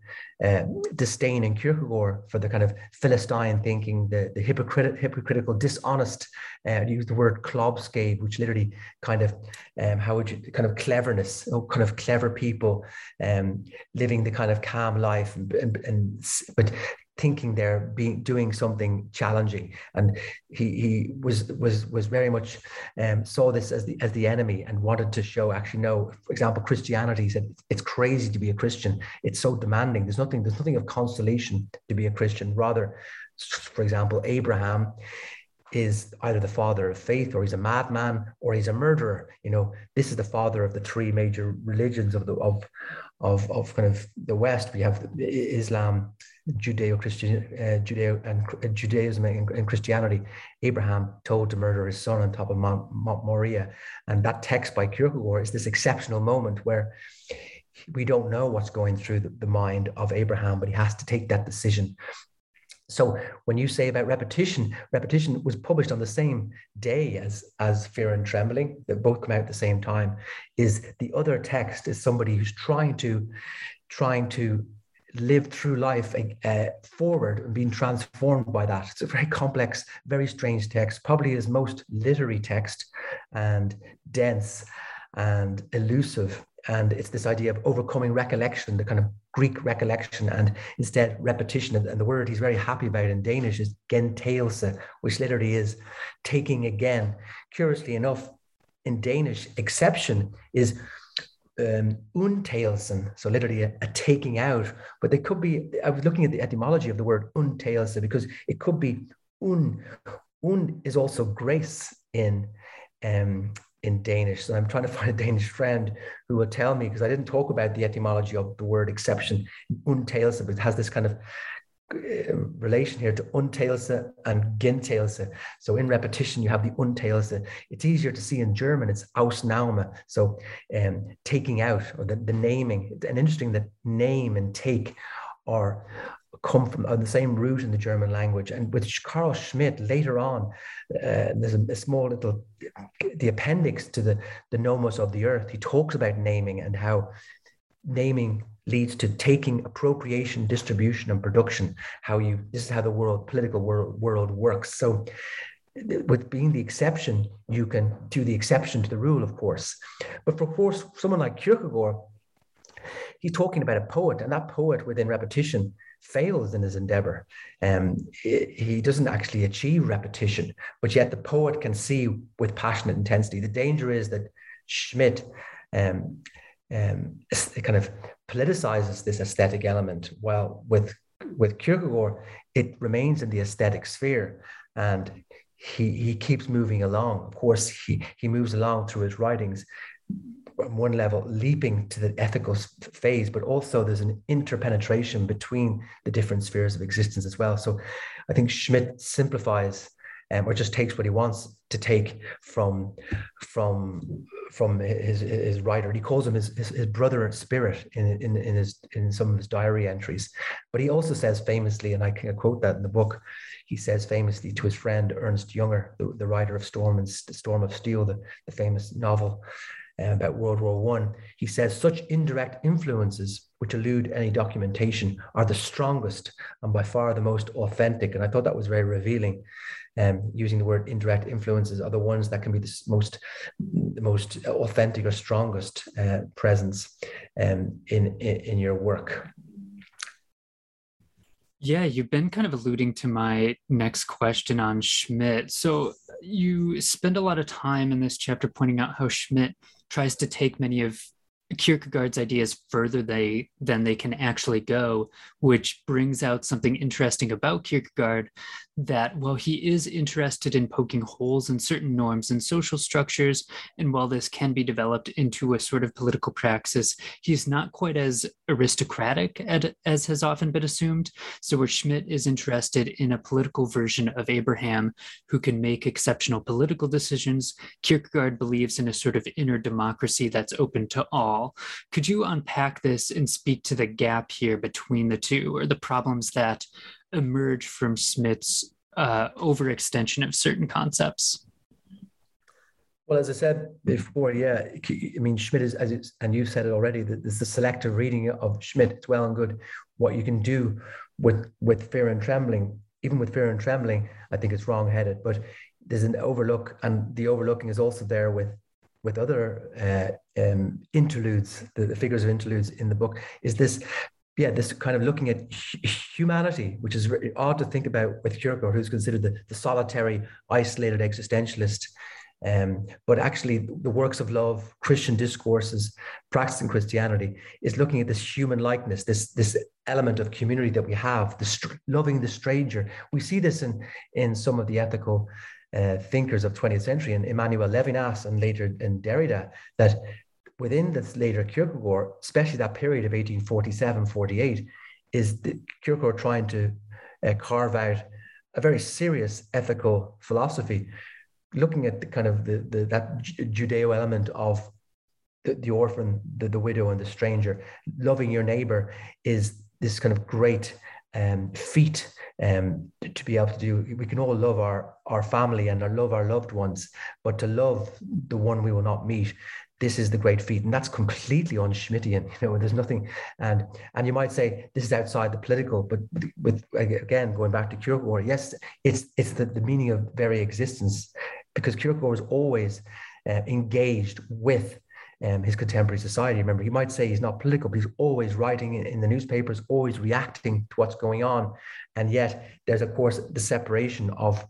uh, disdain in Kierkegaard for the kind of Philistine thinking, the, the hypocrit- hypocritical, dishonest, uh, use the word klogskab, which literally kind of, um, how would you, kind of cleverness, oh, kind of clever people um, living the kind of calm life. And, and, and but thinking they're being doing something challenging. And he he was was was very much um, saw this as the as the enemy and wanted to show actually no for example christianity said it's crazy to be a christian. It's so demanding. There's nothing there's nothing of consolation to be a christian. Rather for example abraham is either the father of faith or he's a madman or he's a murderer. You know this is the father of the three major religions of the of of, of kind of the west. We have islam judeo-christian uh, judeo and uh, judaism and, and, christianity abraham told to murder his son on top of mount, mount moriah and that text by kierkegaard is this exceptional moment where we don't know what's going through the, the mind of abraham but he has to take that decision so when you say about repetition, repetition was published on the same day as as Fear and Trembling. They both come out at the same time. Is the other text is somebody who's trying to trying to live through life uh, forward and being transformed by that. It's a very complex, very strange text, probably his most literary text and dense and elusive and it's this idea of overcoming recollection, the kind of Greek recollection, and instead repetition. And, the word he's very happy about in Danish is gentagelse, which literally is taking again. Curiously enough, in Danish, exception is um, undtagelse, so literally a, a, taking out. But they could be, I was looking at the etymology of the word undtagelse because it could be un. Un is also grace in um, in Danish. So I'm trying to find a Danish friend who will tell me because I didn't talk about the etymology of the word exception. Undtagelse, but it has this kind of relation here to undtagelse and gentagelse. So in repetition, you have the undtagelse. It's easier to see in German. It's Ausnahme. So um, taking out or the, the naming. And interesting that name and take are come from the same root in the German language. And with Carl Schmitt later on, uh, there's a, a, small little the appendix to the the nomos of the earth. He talks about naming and how naming leads to taking appropriation, distribution, and production. How you this is how the world political world world works. So. With being the exception, you can do the exception to the rule, of course. But for course, someone like Kierkegaard, he's talking about a poet, and that poet within repetition fails in his endeavor. Um, he doesn't actually achieve repetition, but yet the poet can see with passionate intensity. The danger is that Schmitt um, um, it kind of politicizes this aesthetic element, while with with Kierkegaard, it remains in the aesthetic sphere, and he he keeps moving along. Of course, he he moves along through his writings, on one level leaping to the ethical phase, but also there's an interpenetration between the different spheres of existence as well. So I think Schmitt simplifies um, or just takes what he wants to take from from from his his writer. He calls him his, his, his brother in spirit in, in in his in some of his diary entries. But he also says famously, and I can quote that in the book. He says famously to his friend Ernst Junger, the, the writer of Storm and Storm of Steel, the, the famous novel, uh, about World War One. He says such indirect influences which elude any documentation are the strongest and by far the most authentic. And I thought that was very revealing. Um, using the word indirect influences are the ones that can be the most, the most authentic or strongest uh, presence um, in, in in your work. Yeah, you've been kind of alluding to my next question on Schmitt. So you spend a lot of time in this chapter pointing out how Schmitt tries to take many of Kierkegaard's ideas further they than they can actually go, which brings out something interesting about Kierkegaard that while he is interested in poking holes in certain norms and social structures, and while this can be developed into a sort of political praxis, he's not quite as aristocratic as has often been assumed. So, where Schmitt is interested in a political version of Abraham who can make exceptional political decisions, Kierkegaard believes in a sort of inner democracy that's open to all. Could you unpack this and speak to the gap here between the two or the problems that emerge from Schmitt's uh, overextension of certain concepts? Well, as I said before, yeah, I mean, Schmitt is, as it's, and you said it already, that there's the selective reading of Schmitt. It's well and good what you can do with with fear and trembling. Even with fear and trembling, I think it's wrong-headed. But there's an overlook, and the overlooking is also there with with other uh, um, interludes, the, the figures of interludes in the book. Is this yeah, this kind of looking at humanity, which is really odd to think about with Kierkegaard, who's considered the, the solitary, isolated existentialist. Um, but actually, the works of love, Christian discourses, practicing Christianity, is looking at this human likeness, this this element of community that we have, the loving the stranger. We see this in in some of the ethical uh, thinkers of 20th century, and Emmanuel Levinas, and later in Derrida, that within this later Kierkegaard, especially that period of 1847, 48, is the Kierkegaard trying to uh, carve out a very serious ethical philosophy, looking at the kind of the, the that Judeo element of the, the orphan, the, the widow, and the stranger. Loving your neighbor is this kind of great um, feat um, to be able to do. We can all love our our family and love our loved ones, but to love the one we will not meet this is the great feat and that's completely unschmittian you know there's nothing and and you might say this is outside the political but with again going back to Kierkegaard yes it's it's the, the meaning of very existence because Kierkegaard was always uh, engaged with um, his contemporary society. Remember, he might say he's not political, but he's always writing in, the newspapers, always reacting to what's going on. And yet, there's, of course, the separation of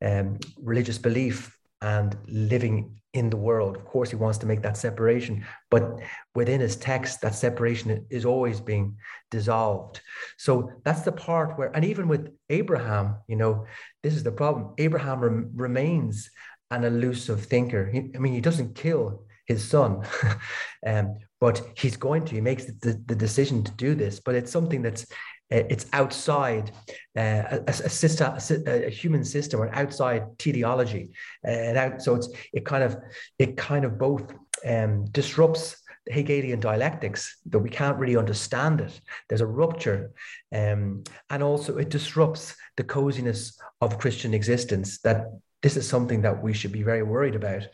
um, religious belief and living in the world. Of course, he wants to make that separation, but within his text, that separation is always being dissolved. So that's the part where, and even with Abraham, you know, this is the problem. Abraham rem- remains an elusive thinker. He, I mean, he doesn't kill his son, um, but he's going to. He makes the, the decision to do this, but it's something that's uh, it's outside uh, a, a, system, a, human system or outside teleology, uh, and out, so it's it kind of it kind of both um, disrupts Hegelian dialectics that we can't really understand it. There's a rupture, um, and also it disrupts the coziness of Christian existence. That this is something that we should be very worried about.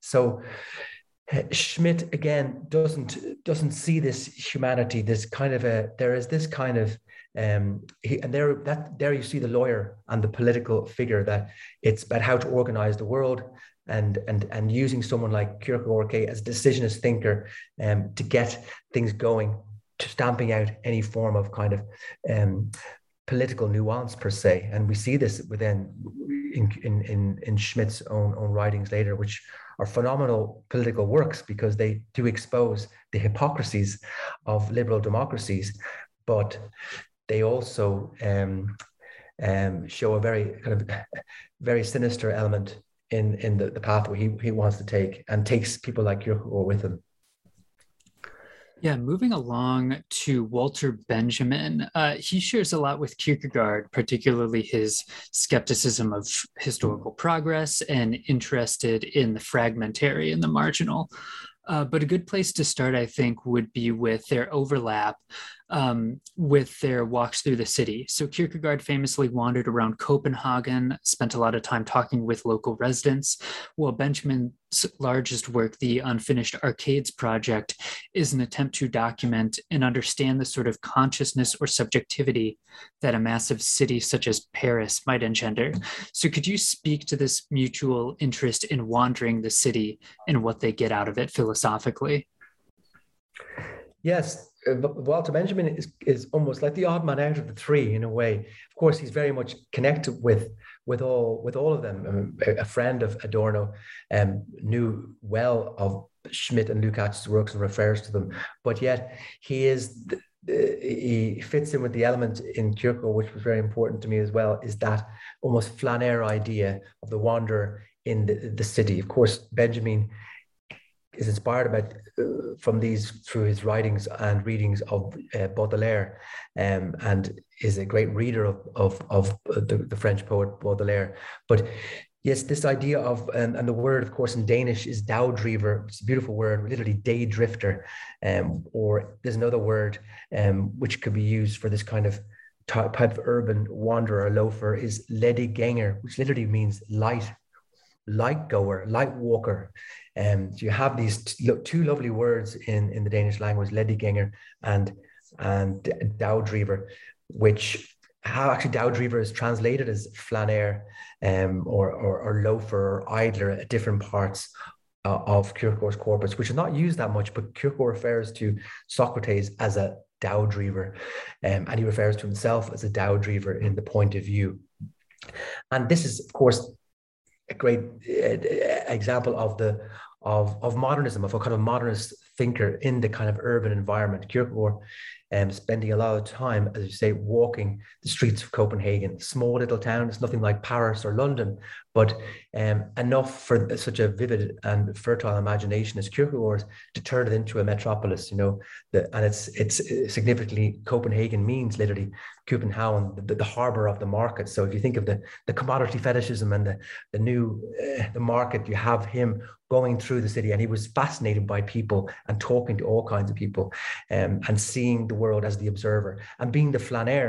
So. Schmitt again doesn't doesn't see this humanity. This kind of a there is this kind of um, he, and there, that, there you see the lawyer and the political figure that it's about how to organize the world and, and, and using someone like Kierkegaard as a decisionist thinker um, to get things going, to stamping out any form of kind of um, political nuance per se. And we see this within in, in, in, in Schmitt's own, own writings later, which are phenomenal political works because they do expose the hypocrisies of liberal democracies. But they also um, um, show a very kind of very sinister element in in the, the pathway he, he wants to take and takes people like you with him. Yeah, moving along to Walter Benjamin, uh, he shares a lot with Kierkegaard, particularly his skepticism of historical progress and interested in the fragmentary and the marginal. Uh, but a good place to start, I think, would be with their overlap um, with their walks through the city. So Kierkegaard famously wandered around Copenhagen, spent a lot of time talking with local residents, while Benjamin's largest work, the Unfinished Arcades Project, is an attempt to document and understand the sort of consciousness or subjectivity that a massive city such as Paris might engender. So could you speak to this mutual interest in wandering the city and what they get out of it philosophically? Yes, Walter Benjamin is, is almost like the odd man out of the three in a way. Of course, he's very much connected with with all with all of them. Um, a friend of Adorno um, knew well of Schmitt and Lukács's works and refers to them, but yet he is he fits in with the element in Kierkegaard, which was very important to me as well, is that almost flaneur idea of the wanderer in the, the city. Of course, Benjamin is inspired about uh, from these through his writings and readings of uh, Baudelaire, um, and is a great reader of of, of the, the French poet Baudelaire. But yes, this idea of and, and the word, of course, in Danish is Dagdriver. It's a beautiful word, literally day drifter, um, or there's another word um, which could be used for this kind of type of urban wanderer, loafer, is ganger, which literally means light light goer, light walker. Um, so you have these t- two lovely words in, in the Danish language, lediganger and and Dagdriver, which how actually Dagdriver is translated as flaneur um, or, or, or loafer or idler at different parts uh, of Kierkegaard's corpus, which is not used that much, but Kierkegaard refers to Socrates as a Dagdriver, um, and he refers to himself as a Dagdriver in the point of view. And this is, of course, a great uh, example of the of, of modernism, of a kind of modernist thinker in the kind of urban environment. Kierkegaard um, spending a lot of time, as you say, walking the streets of Copenhagen, small little town. It's nothing like Paris or London, but um, enough for such a vivid and fertile imagination as Kierkegaard to turn it into a metropolis. You know, the, and it's it's significantly Copenhagen means literally Copenhagen, the, the harbor of the market. So if you think of the the commodity fetishism and the the new uh, the market, you have him going through the city, and he was fascinated by people and talking to all kinds of people, um, and seeing the world as the observer and being the flaneur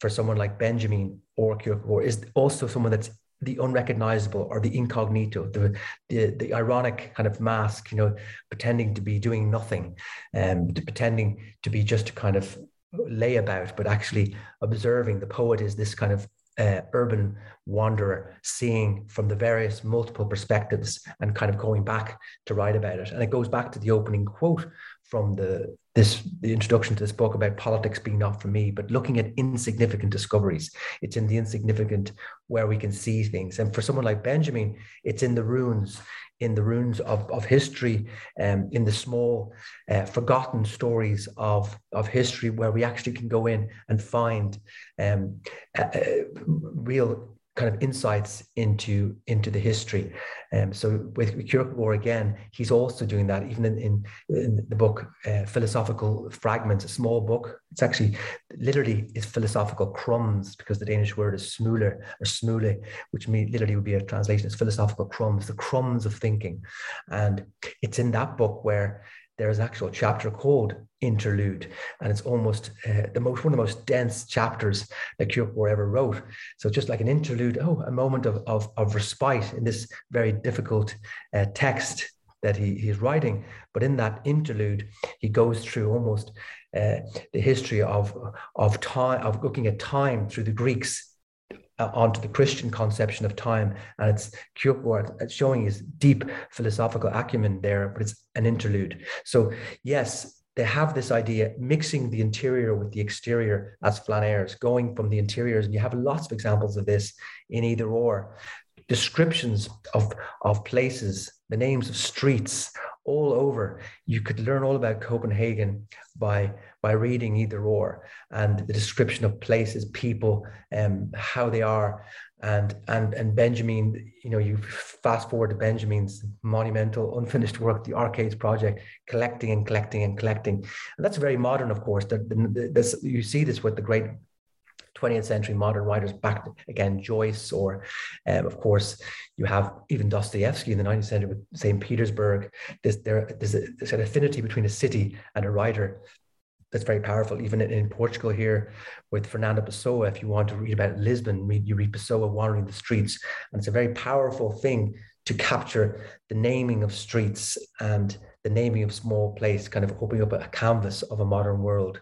for someone like Benjamin or Kierkegaard is also someone that's the unrecognizable or the incognito, the, the, the ironic kind of mask, you know, pretending to be doing nothing, and um, pretending to be just a kind of layabout, but actually observing. The poet is this kind of uh, urban wanderer, seeing from the various multiple perspectives and kind of going back to write about it. And it goes back to the opening quote from the this the introduction to this book about politics being not for me, but looking at insignificant discoveries. It's in the insignificant where we can see things. And for someone like Benjamin, it's in the ruins, in the ruins of, of history, um, in the small, uh, forgotten stories of, of history where we actually can go in and find um, real kind of insights into into the history. Um, so with Kierkegaard again, he's also doing that. Even in in, in the book uh, Philosophical Fragments, a small book. It's actually literally is philosophical crumbs because the Danish word is smuler or smule, which mean, literally would be a translation as philosophical crumbs, the crumbs of thinking. And it's in that book where there is an actual chapter called interlude and it's almost uh, the most one of the most dense chapters that Kierkegaard ever wrote. So just like an interlude oh a moment of, of, of respite in this very difficult uh, text that he, he's writing. But in that interlude he goes through almost uh, the history of of time of looking at time through the Greeks uh, onto the Christian conception of time. And it's Kierkegaard showing his deep philosophical acumen there, but it's an interlude. So, yes, they have this idea mixing the interior with the exterior as flaneurs, going from the interiors. And you have lots of examples of this in either or. Descriptions of, of places, the names of streets, all over. You could learn all about Copenhagen by by reading either or and the description of places, people, um, how they are, and and and Benjamin. You know, you fast forward to Benjamin's monumental unfinished work, the Arcades Project, collecting and collecting and collecting, and that's very modern, of course. That this you see this with the great 20th century modern writers back again joyce or um, of course you have even dostoevsky in the 19th century with st petersburg there, there's, a, there's an affinity between a city and a writer that's very powerful. Even in, in portugal here with fernando pessoa if you want to read about lisbon read, you read pessoa wandering the streets. And it's a very powerful thing to capture the naming of streets and the naming of small place kind of opening up a canvas of a modern world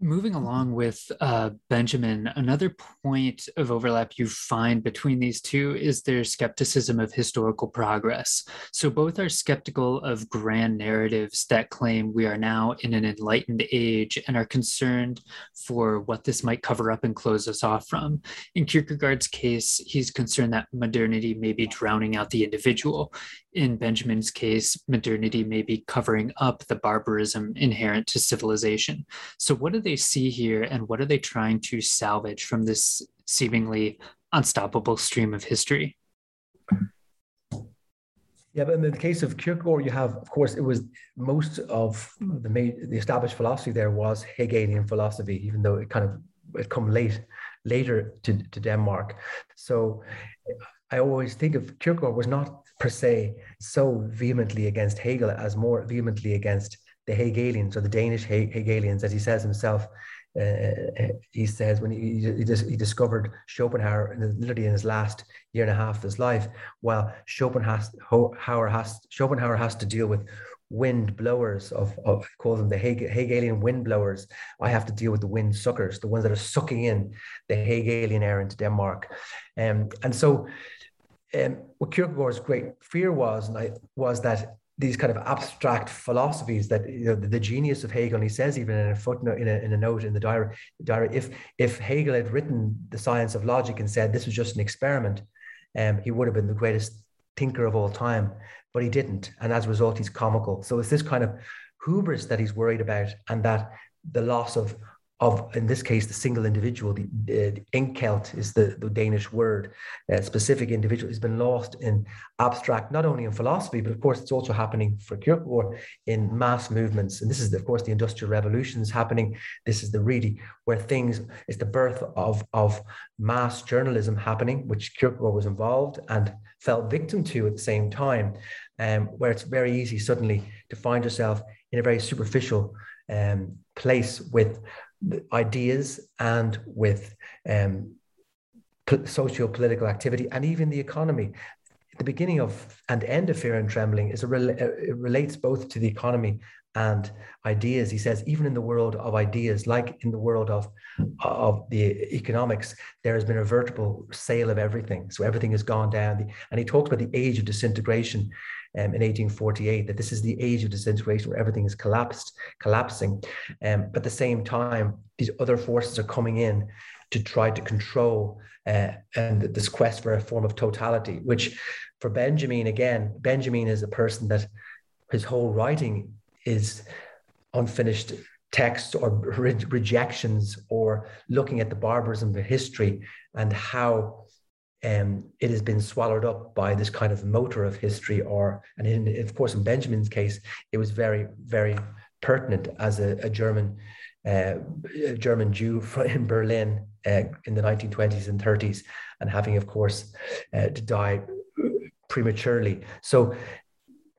moving along with uh, Benjamin, another point of overlap you find between these two is their skepticism of historical progress. So both are skeptical of grand narratives that claim we are now in an enlightened age and are concerned for what this might cover up and close us off from. In Kierkegaard's case, he's concerned that modernity may be drowning out the individual. In Benjamin's case, modernity may be covering up the barbarism inherent to civilization. So, what do they see here, and what are they trying to salvage from this seemingly unstoppable stream of history? Yeah, but in the case of Kierkegaard, you have, of course, it was most of the the established philosophy there was Hegelian philosophy, even though it kind of it come late later to, to Denmark. So I always think of Kierkegaard was not per se so vehemently against Hegel as more vehemently against the Hegelians or the Danish Hegelians, as he says himself. Uh, he says when he, he, he, discovered Schopenhauer in, literally in his last year and a half of his life, while Schopenhauer has, Schopenhauer has to deal with wind blowers of, of call them the Hegelian wind blowers. I have to deal with the wind suckers, the ones that are sucking in the Hegelian air into Denmark. Um, and so um, what Kierkegaard's great fear was, and I, was that these kind of abstract philosophies that you know the, the, genius of Hegel, and he says even in a footnote in a, in a note in the diary, diary, if if Hegel had written the science of logic and said this was just an experiment, um, he would have been the greatest thinker of all time, but he didn't, and as a result, he's comical. So it's this kind of hubris that he's worried about, and that the loss of of, in this case, the single individual, the, the enkelt is the, the Danish word, a specific individual has been lost in abstract, not only in philosophy, but of course it's also happening for Kierkegaard in mass movements. And this is, of course, the Industrial Revolution is happening. This is the really where things, is the birth of, of mass journalism happening, which Kierkegaard was involved and fell victim to at the same time, um, where it's very easy suddenly to find yourself in a very superficial um, place with ideas and with um, socio political activity and even the economy. The beginning of and end of Fear and Trembling is a uh, it relates both to the economy and ideas. He says, even in the world of ideas, like in the world of, of the economics, there has been a vertical sale of everything. So everything has gone down. And he talks about the age of disintegration um, in 1848, that this is the age of disintegration where everything is collapsed, collapsing. Um, but at the same time, these other forces are coming in to try to control uh, and this quest for a form of totality, which for Benjamin, again, Benjamin is a person that his whole writing is unfinished texts or re- rejections or looking at the barbarism of history and how um, it has been swallowed up by this kind of motor of history or and in, of course in benjamin's case it was very very pertinent as a, a german uh, a german jew in berlin uh, in the 1920s and 30s and having of course uh, to die prematurely. So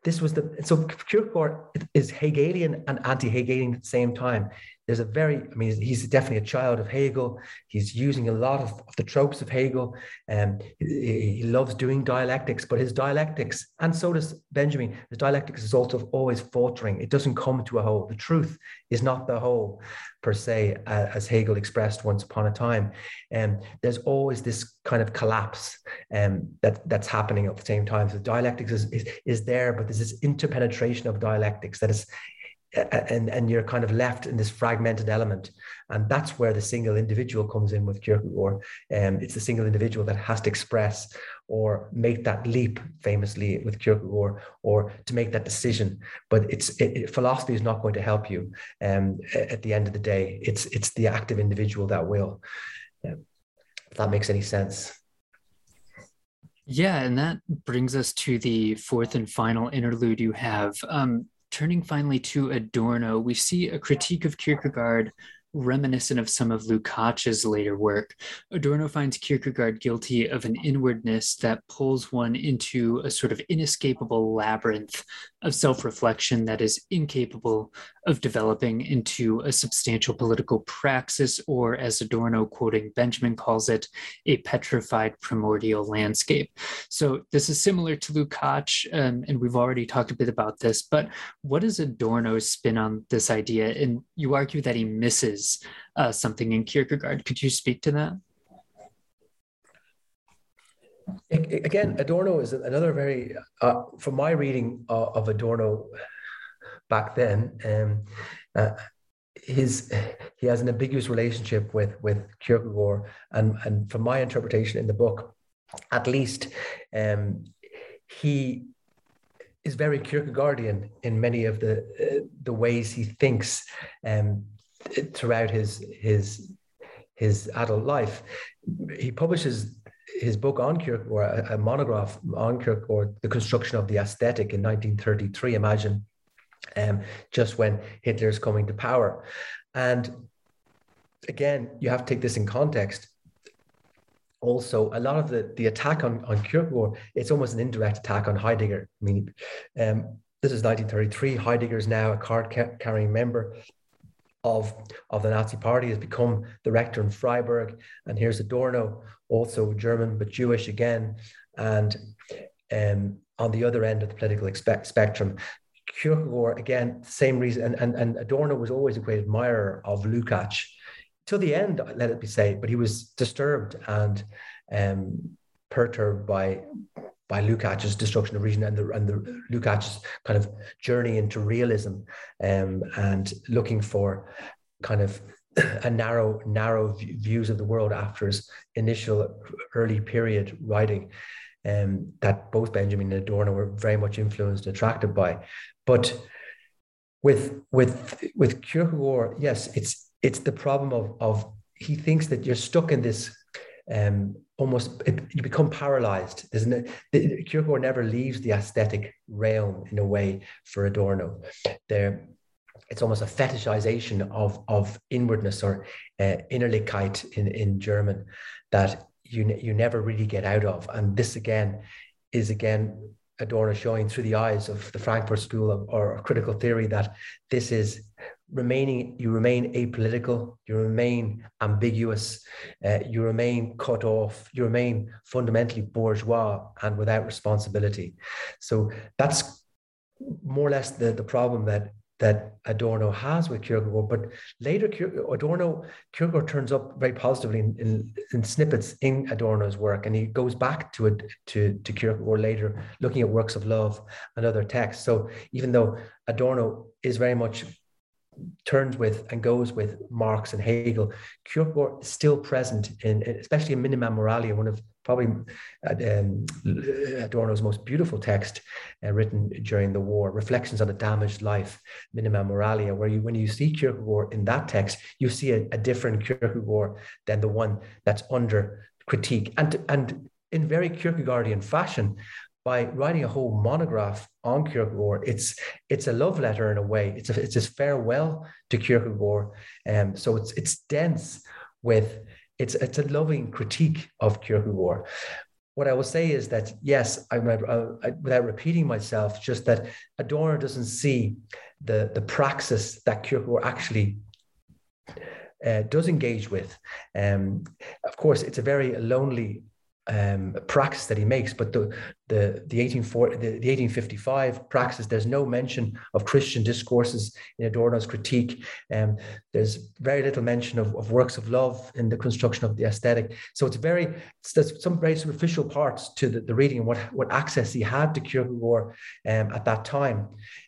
this was the so Kierkegaard is Hegelian and anti-Hegelian at the same time there's a very, I mean, he's definitely a child of Hegel. He's using a lot of, of the tropes of Hegel. Um, he, he, loves doing dialectics, but his dialectics, and so does Benjamin, his dialectics is also always faltering. It doesn't come to a whole. The truth is not the whole, per se, uh, as Hegel expressed once upon a time. And um, there's always this kind of collapse um, that, that's happening at the same time. So dialectics is, is, is there, but there's this interpenetration of dialectics that is and and you're kind of left in this fragmented element. And that's where the single individual comes in with Kierkegaard um, it's the single individual that has to express or make that leap famously with Kierkegaard or to make that decision. But it's it, it, philosophy is not going to help you um, at the end of the day. It's it's the active individual that will. Um, if that makes any sense. Yeah, and that brings us to the fourth and final interlude you have. Um, turning finally to Adorno, we see a critique of Kierkegaard reminiscent of some of Lukács's later work. Adorno finds Kierkegaard guilty of an inwardness that pulls one into a sort of inescapable labyrinth of self reflection that is incapable of developing into a substantial political praxis, or as Adorno, quoting Benjamin, calls it, a petrified primordial landscape. So this is similar to Lukács, um, and we've already talked a bit about this, but what is Adorno's spin on this idea? And you argue that he misses misses uh, something in Kierkegaard. Could you speak to that? Again, Adorno is another very, uh, from my reading of, of Adorno back then, um, uh, his he has an ambiguous relationship with with Kierkegaard, and and from my interpretation in the book, at least, um, he is very Kierkegaardian in many of the uh, the ways he thinks um, throughout his his his adult life. He publishes his book on Kierkegaard, a, a monograph on Kierkegaard, The Construction of the Aesthetic in 1933, imagine, um, just when Hitler's coming to power. And again, you have to take this in context. Also, a lot of the, the attack on, on Kierkegaard, it's almost an indirect attack on Heidegger. I mean, um, this is 1933. Heidegger is now a card carrying member of, of the Nazi party, has become the rector in Freiburg. And here's Adorno, also German, but Jewish again. And um, on the other end of the political spectrum, Kierkegaard, again, same reason. And, and, and Adorno was always a great admirer of Lukács. Till the end, let it be said, but he was disturbed and um, perturbed by by Lukács's destruction of reason and the and the Lukács's kind of journey into realism um, and looking for kind of a narrow narrow views of the world after his initial early period writing um, that both Benjamin and Adorno were very much influenced and attracted by. But with with with Kierkegaard yes it's it's the problem of of he thinks that you're stuck in this um, almost it, you become paralyzed. Isn't it? Kierkegaard never leaves the aesthetic realm in a way for Adorno. There, it's almost a fetishization of of inwardness or uh, Innerlichkeit in in German that you you never really get out of. And this again is again Adorno showing through the eyes of the Frankfurt School of, or critical theory that this is remaining you remain apolitical you remain ambiguous uh, you remain cut off you remain fundamentally bourgeois and without responsibility so that's more or less the, the problem that that Adorno has with Kierkegaard, but later Adorno Kierkegaard turns up very positively in, in, in, snippets in Adorno's work, and he goes back to it to, to Kierkegaard later, looking at works of love and other texts. So even though Adorno is very much turns with and goes with Marx and Hegel, Kierkegaard is still present in, especially in Minima Moralia, one of probably uh, um, Adorno's most beautiful text uh, written during the war, Reflections on a Damaged Life, Minima Moralia, where you, when you see Kierkegaard in that text, you see a, a different Kierkegaard than the one that's under critique. And, and in very Kierkegaardian fashion, by writing a whole monograph on Kierkegaard, it's it's a love letter in a way. It's a, it's a farewell to Kierkegaard, and um, so it's it's dense with it's it's a loving critique of Kierkegaard. What I will say is that yes, I, I, without repeating myself, just that Adorno doesn't see the the praxis that Kierkegaard actually uh, does engage with. Um, of course, it's a very lonely um, praxis that he makes, but the the the 1840 the, the 1855 praxis, there's no mention of Christian discourses in Adorno's critique. Um, there's very little mention of, of works of love in the construction of the aesthetic. So it's very there's some very superficial parts to the, the reading and what what access he had to Kierkegaard um, at that time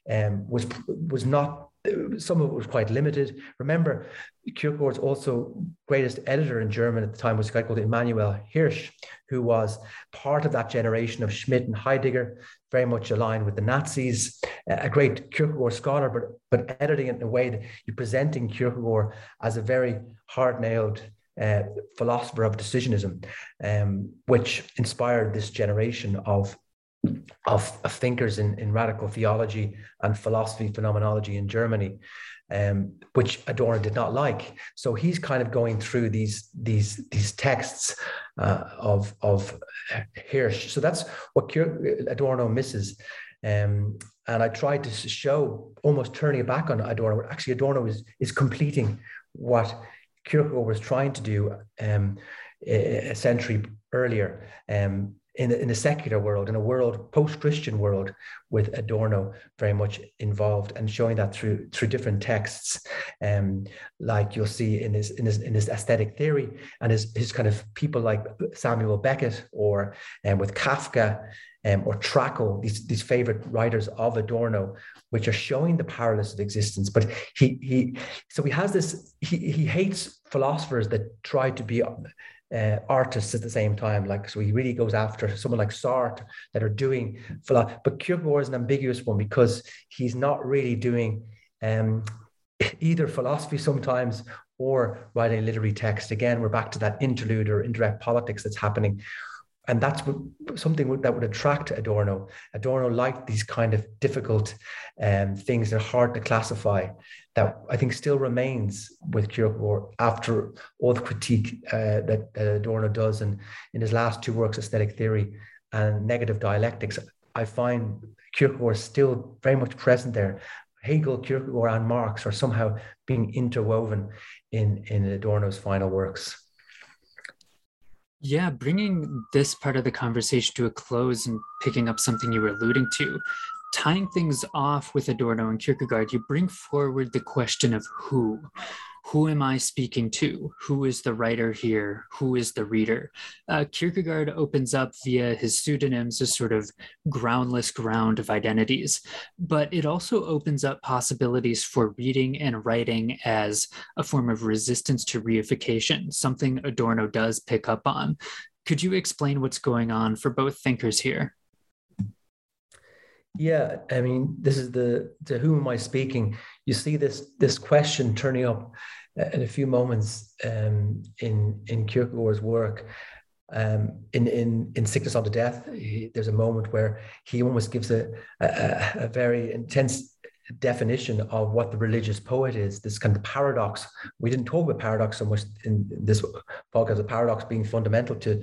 um, was was not some of it was quite limited. Remember, Kierkegaard's also greatest editor in German at the time was a guy called Emanuel Hirsch, who was part of that generation of Schmitt and Heidegger, very much aligned with the Nazis, a great Kierkegaard scholar, but, but editing it in a way that you're presenting Kierkegaard as a very hard-nailed uh, philosopher of decisionism, um, which inspired this generation of of, of thinkers in, in radical theology and philosophy phenomenology in Germany, um, which Adorno did not like. So he's kind of going through these these these texts uh, of of Hirsch. So that's what Adorno misses. Um, and I tried to show, almost turning back on Adorno. Actually, Adorno is is completing what Kierkegaard was trying to do um, a, a century earlier. Um, in, in a secular world, in a world, post-Christian world, with Adorno very much involved and showing that through through different texts. Um, like you'll see in his in his in his aesthetic theory and his his kind of people like Samuel Beckett or um, with Kafka um, or Trakl, these, these favorite writers of Adorno, which are showing the powerless of existence. But he he so he has this he he hates philosophers that try to be uh, artists at the same time. Like so, he really goes after someone like Sartre that are doing philosophy. But Kierkegaard is an ambiguous one because he's not really doing um, either philosophy sometimes or writing literary text. Again, we're back to that interlude or indirect politics that's happening and that's something that would attract Adorno. Adorno liked these kind of difficult um, things that are hard to classify. That I think still remains with Kierkegaard after all the critique uh, that, that, Adorno does, and in his last two works, Aesthetic Theory and Negative Dialectics. I find Kierkegaard still very much present there. Hegel, Kierkegaard, and Marx are somehow being interwoven in in Adorno's final works. Yeah, bringing this part of the conversation to a close and picking up something you were alluding to, tying things off with Adorno and Kierkegaard, you bring forward the question of who who am I speaking to? Who is the writer here? Who is the reader? Uh, Kierkegaard opens up via his pseudonyms a sort of groundless ground of identities, but it also opens up possibilities for reading and writing as a form of resistance to reification, something Adorno does pick up on. Could you explain what's going on for both thinkers here? Yeah, I mean, this is the to whom am I speaking? You see this this question turning up in a few moments um, in in Kierkegaard's work. Um, in in in sickness unto death, he, there's a moment where he almost gives a, a, a very intense definition of what the religious poet is. This kind of paradox. We didn't talk about paradox so much in this podcast. The paradox being fundamental to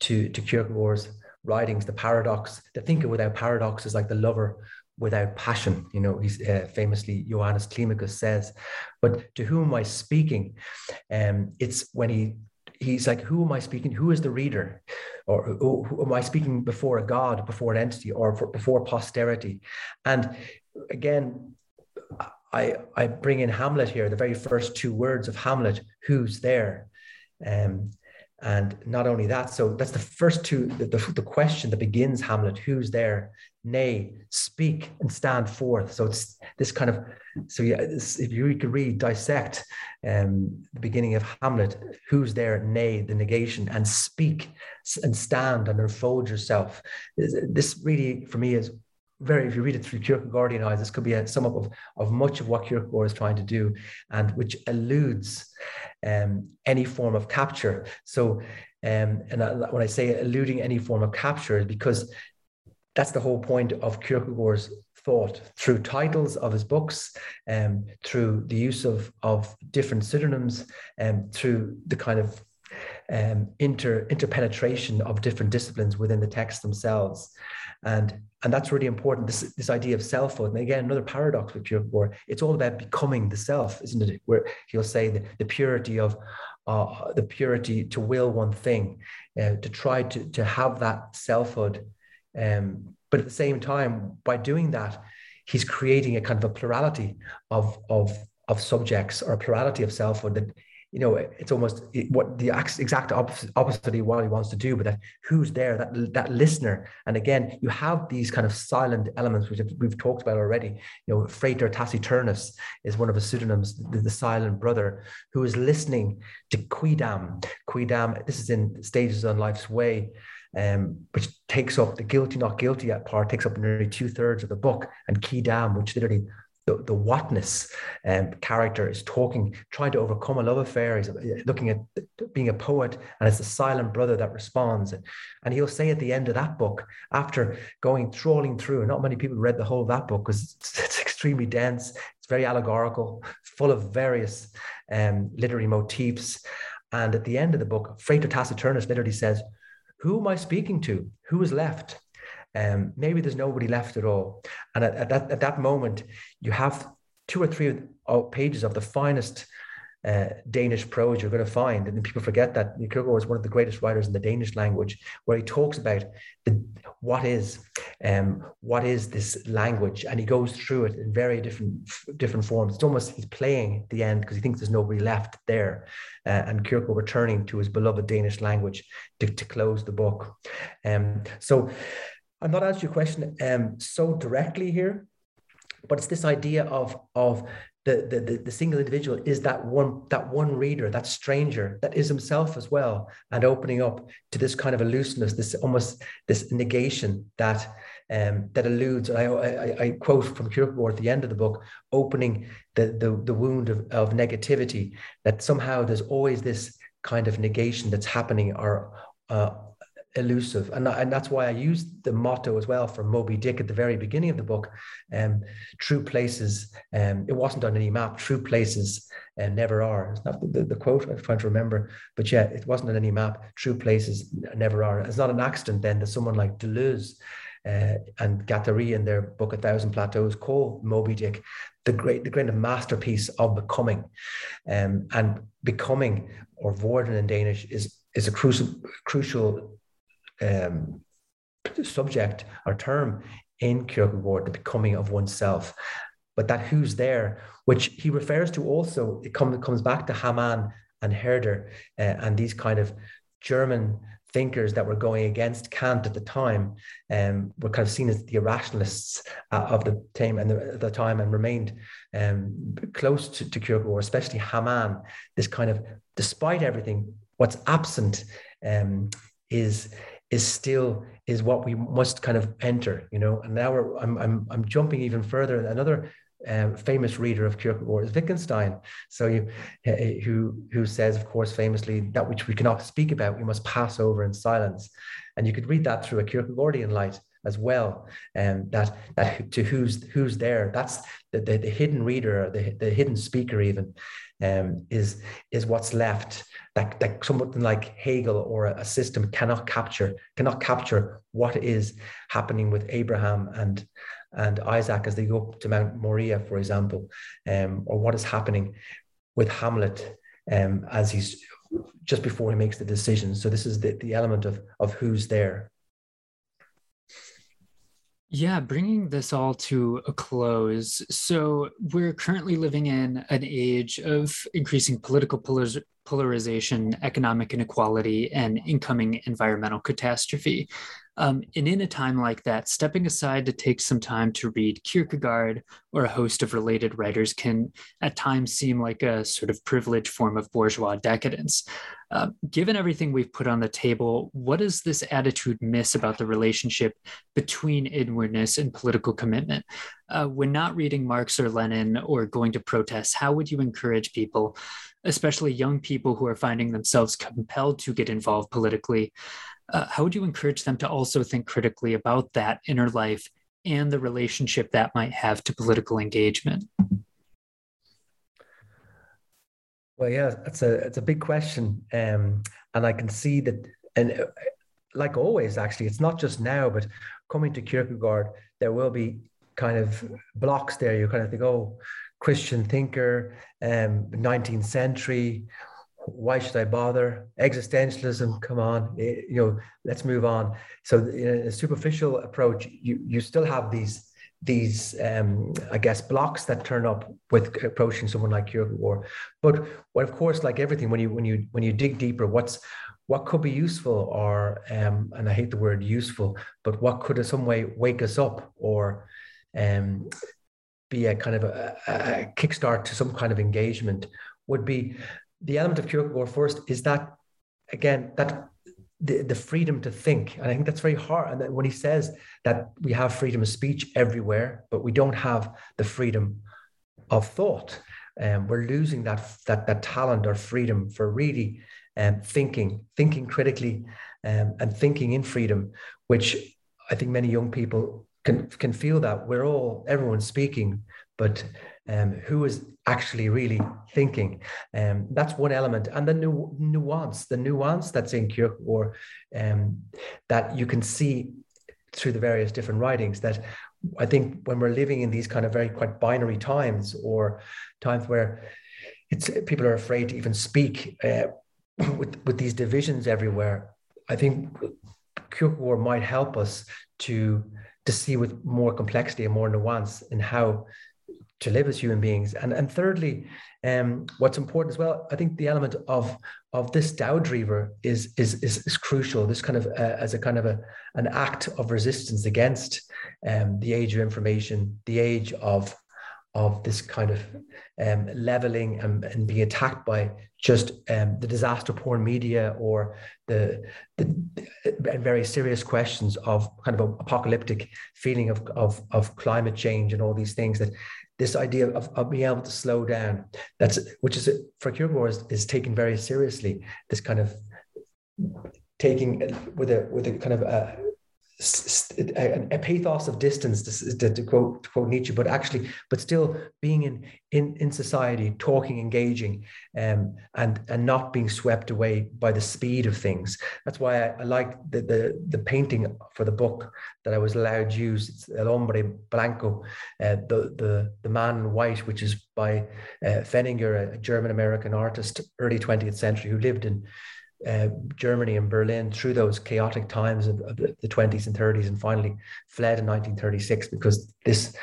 to to Kierkegaard's writings. The paradox. The thinker without paradox is like the lover without passion. You know, he's uh, famously Johannes Climacus says, but to whom am I speaking? Um, it's when he he's like, who am I speaking? Who is the reader? Or who, who am I speaking before a God, before an entity, or for, before posterity? And again, I I bring in Hamlet here, the very first two words of Hamlet, who's there? Um, and not only that, so that's the first two, the, the, the, question that begins Hamlet, who's there? Nay, speak and stand forth. So it's this kind of, so yeah, if you could read, dissect um, the beginning of Hamlet, who's there? Nay, the negation, and speak and stand and unfold yourself. This really, for me, is very, if you read it through Kierkegaardian eyes, this could be a sum up of, of much of what Kierkegaard is trying to do, and which eludes um, any form of capture. So, um, and I, when I say eluding any form of capture, because that's the whole point of Kierkegaard's thought through titles of his books, um, through the use of, of different pseudonyms, and um, through the kind of um, inter interpenetration of different disciplines within the text themselves. And, and that's really important. This, this idea of selfhood. And again, another paradox with Kierkegaard, it's all about becoming the self, isn't it? Where he'll say the, the purity of uh, the purity to will one thing, uh, to try to, to have that selfhood. Um, but at the same time, by doing that, he's creating a kind of a plurality of, of, of subjects or a plurality of selfhood that you know, it's almost what the exact opposite, opposite of what he wants to do, but that who's there, that that listener. And again, you have these kind of silent elements, which we've talked about already. You know, Frater Taciturnus is one of his pseudonyms, the, the silent brother, who is listening to Quidam. Quidam, this is in Stages on Life's Way. Um, which takes up the guilty, not guilty part, takes up nearly two thirds of the book, and Quidam, which literally the, the whatness um, character is talking, trying to overcome a love affair. He's looking at being a poet, and it's the silent brother that responds. And he'll say at the end of that book, after going trawling through, and not many people read the whole of that book because it's, it's, extremely dense, it's very allegorical, full of various um, literary motifs. And at the end of the book, Frater Taciturnus literally says, Who am I speaking to? Who is left? Um, maybe there's nobody left at all. And at, at, that, at that moment, you have two or three pages of the finest uh, Danish prose you're going to find, and people forget that Kierkegaard is one of the greatest writers in the Danish language, where he talks about the what is um, what is this language, and he goes through it in very different different forms. It's almost he's playing the end because he thinks there's nobody left there, uh, and Kierkegaard returning to his beloved Danish language to, to close the book. Um, so I'm not answering your question um, so directly here, but it's this idea of of the, the, the single individual is that one that one reader, that stranger, that is himself as well, and opening up to this kind of looseness, this almost this negation that um, that alludes. I, I, I quote from Kierkegaard at the end of the book, opening the the, the wound of, of negativity. That somehow there's always this kind of negation that's happening or uh, elusive. And, and that's why I used the motto as well for Moby Dick at the very beginning of the book. Um, true places, um, it wasn't on any map, true places uh, never are. It's not the, the, quote I'm trying to remember, but yeah, it wasn't on any map, true places never are. It's not an accident then that someone like Deleuze uh, and Guattari in their book A Thousand Plateaus call Moby Dick the great the great masterpiece of becoming. Um, and becoming or vorden in Danish is is a crucial crucial um, subject or term in Kierkegaard, the becoming of oneself. But that who's there, which he refers to also, it, come, comes back to Hamann and Herder uh, and these kind of German thinkers that were going against Kant at the time um, were kind of seen as the irrationalists uh, of the time and the, the time and remained um, close to, to Kierkegaard, especially Hamann. This kind of, despite everything, what's absent um, is is still is what we must kind of enter, you know. And now I'm I'm I'm jumping even further. Another um, famous reader of Kierkegaard is Wittgenstein. So you, who who says, of course, famously, that which we cannot speak about, we must pass over in silence. And you could read that through a Kierkegaardian light as well. And um, that that to who's who's there. That's the the, the hidden reader, the the hidden speaker, even um, is is what's left that, that something like Hegel or a, system cannot capture, cannot capture what is happening with Abraham and and Isaac as they go up to Mount Moriah, for example, um, or what is happening with Hamlet um, as he's just before he makes the decision. So this is the, the element of of who's there. Yeah, bringing this all to a close. So, we're currently living in an age of increasing political polarization, economic inequality, and incoming environmental catastrophe. Um, and in a time like that, stepping aside to take some time to read Kierkegaard or a host of related writers can at times seem like a sort of privileged form of bourgeois decadence. Uh, given everything we've put on the table, what does this attitude miss about the relationship between inwardness and political commitment? Uh, when not reading Marx or Lenin or going to protests, how would you encourage people, especially young people who are finding themselves compelled to get involved politically, uh, how would you encourage them to also think critically about that inner life and the relationship that might have to political engagement? Well, yeah, it's a it's a big question, um, and I can see that, and uh, like always, actually, it's not just now, but coming to Kierkegaard, there will be kind of blocks there. You kind of think, oh, Christian thinker, um, 19th century, why should I bother? Existentialism, come on, eh, you know, let's move on. So in a superficial approach, you you still have these these um, I guess blocks that turn up with approaching someone like Kierkegaard. But well, of course, like everything, when you when you when you dig deeper, what's what could be useful, or um, and I hate the word useful, but what could in some way wake us up or um, be a kind of a, a kickstart to some kind of engagement would be the element of Kierkegaard first is that again that the, the freedom to think. And i think that's very hard. And when he says that we have freedom of speech everywhere but we don't have the freedom of thought um, we're losing that that that talent or freedom for really um, thinking thinking critically um, and thinking in freedom which i think many young people can can feel that we're all everyone's speaking but um, who is actually really thinking. Um, that's one element. And the nu- nuance, the nuance that's in Kierkegaard um, that you can see through the various different writings that I think when we're living in these kind of very quite binary times or times where it's people are afraid to even speak uh, with with these divisions everywhere. I think Kierkegaard might help us to to see with more complexity and more nuance in how to live as human beings. And and thirdly, um, what's important as well, I think the element of of this Dagdriver is is is, is crucial. This kind of uh, as a kind of a an act of resistance against um, the age of information, the age of of this kind of um, leveling and, and, being attacked by just um, the disaster porn media or the, the, the, very serious questions of kind of apocalyptic feeling of, of, of climate change and all these things that this idea of, of being able to slow down. That's which is for Kierkegaard is, is taken very seriously this kind of taking with a with a kind of a, a, a pathos of distance to, to, to, quote to quote Nietzsche, but actually, but still being in in in society, talking, engaging, um, and and not being swept away by the speed of things. That's why I, I like the, the the painting for the book that I was allowed to use. It's El Hombre Blanco, uh, the the the man in white, which is by uh, Feininger, a German American artist, early 20th century, who lived in uh, Germany and Berlin through those chaotic times of, of, the 20s and 30s and finally fled in 1936 because this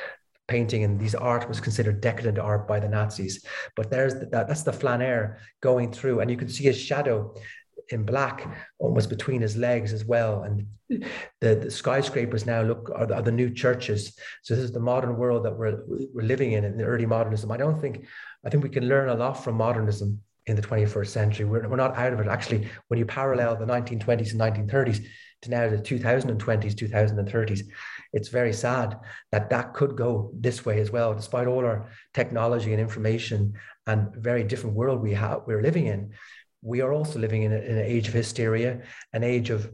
painting and these art was considered decadent art by the Nazis. But there's the, that, that's the flaneur going through, and you can see his shadow in black almost between his legs as well. And the, the skyscrapers now look are the, are the, new churches. So this is the modern world that we're, we're living in in the early modernism. I don't think, I think we can learn a lot from modernism in the 21st century. We're, we're not out of it. Actually, when you parallel the 1920s and 1930s to now the 2020s, 2030s, it's very sad that that could go this way as well, despite all our technology and information and very different world we have we're living in. We are also living in, a, in an age of hysteria, an age of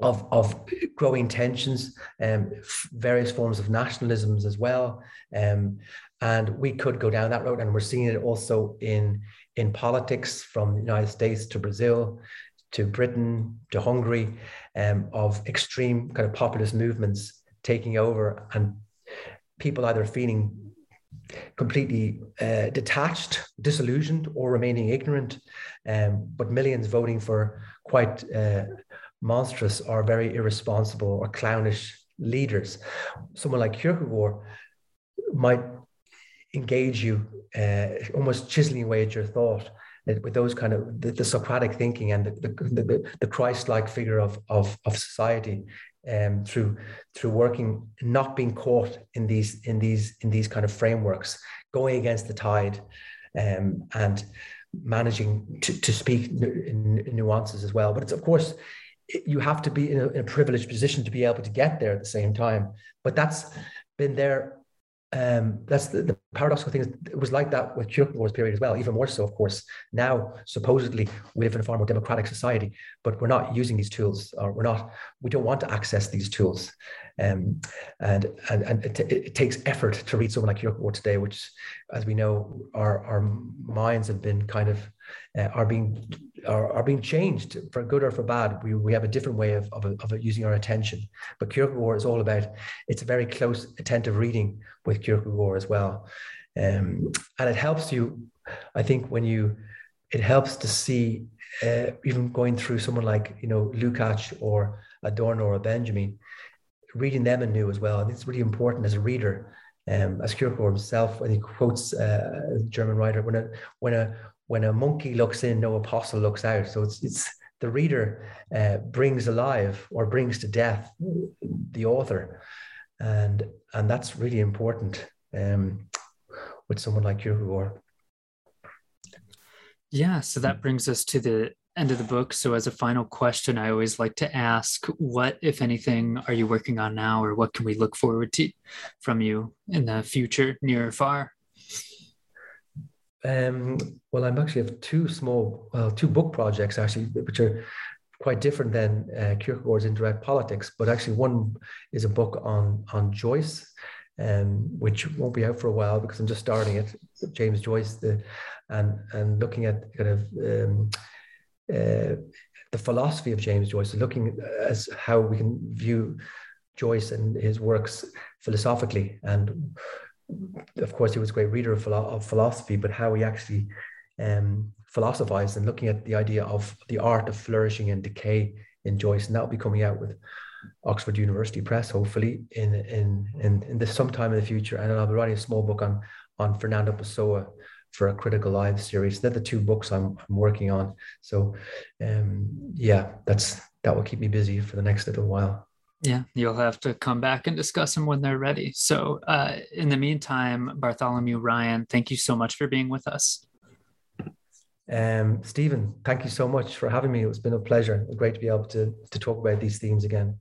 of, of growing tensions, um, various forms of nationalisms as well. Um, and we could go down that road, and we're seeing it also in in politics from the United States to Brazil to Britain to Hungary um, of extreme kind of populist movements taking over and people either feeling completely uh, detached, disillusioned, or remaining ignorant, um, but millions voting for quite uh, monstrous or very irresponsible or clownish leaders. Someone like Kierkegaard might engage you, uh, almost chiseling away at your thought with those kind of the, the Socratic thinking and the, the, the, the Christ-like figure of, of, of society um, through through working, not being caught in these in these in these kind of frameworks, going against the tide, um, and managing to, to speak in, in nuances as well. But it's of course you have to be in a, in a privileged position to be able to get there at the same time. But that's been there um, that's the, the, paradoxical thing. Is it was like that with Kierkegaard's period as well, even more so, of course. Now, supposedly, we live in a far more democratic society, but we're not using these tools, or we're not. We don't want to access these tools, um, and and and it, it, takes effort to read someone like Kierkegaard today, which, as we know, our our minds have been kind of uh, are being are, are being changed for good or for bad. We, we have a different way of, of, of using our attention. But Kierkegaard is all about it's a very close, attentive reading with Kierkegaard as well. Um, and it helps you, I think, when you, it helps to see, uh, even going through someone like, you know, Lukács or Adorno or Benjamin, reading them anew as well. Think it's really important as a reader um, as Kierkegaard himself, when he quotes uh, a German writer, when a when a when a monkey looks in, no apostle looks out. So it's it's the reader uh, brings alive or brings to death the author, and and that's really important um, with someone like Kierkegaard. Yeah, so that brings us to the end of the book. So, as a final question, I always like to ask, what, if anything, are you working on now, or what can we look forward to from you in the future, near or far? Um, well, I'm actually have two small, well, two book projects actually, which are quite different than uh, Kierkegaard's indirect politics. But actually, one is a book on on Joyce, um, which won't be out for a while because I'm just starting it. James Joyce, the and and looking at kind of um, uh, the philosophy of James Joyce, looking as how we can view Joyce and his works philosophically and of course, he was a great reader of, philo- of philosophy, but how he actually um, philosophized and looking at the idea of the art of flourishing and decay in Joyce, and that will be coming out with Oxford University Press, hopefully in in in, in this sometime in the future. And I'll be writing a small book on on Fernando Pessoa for a Critical Lives series. They're the two books I'm, I'm working on. So, um, yeah, that's that will keep me busy for the next little while. Yeah, you'll have to come back and discuss them when they're ready. So, uh, in the meantime, Bartholomew Ryan, thank you so much for being with us. Um, Stephen, thank you so much for having me. It's been a pleasure. Great to be able to, to talk about these themes again.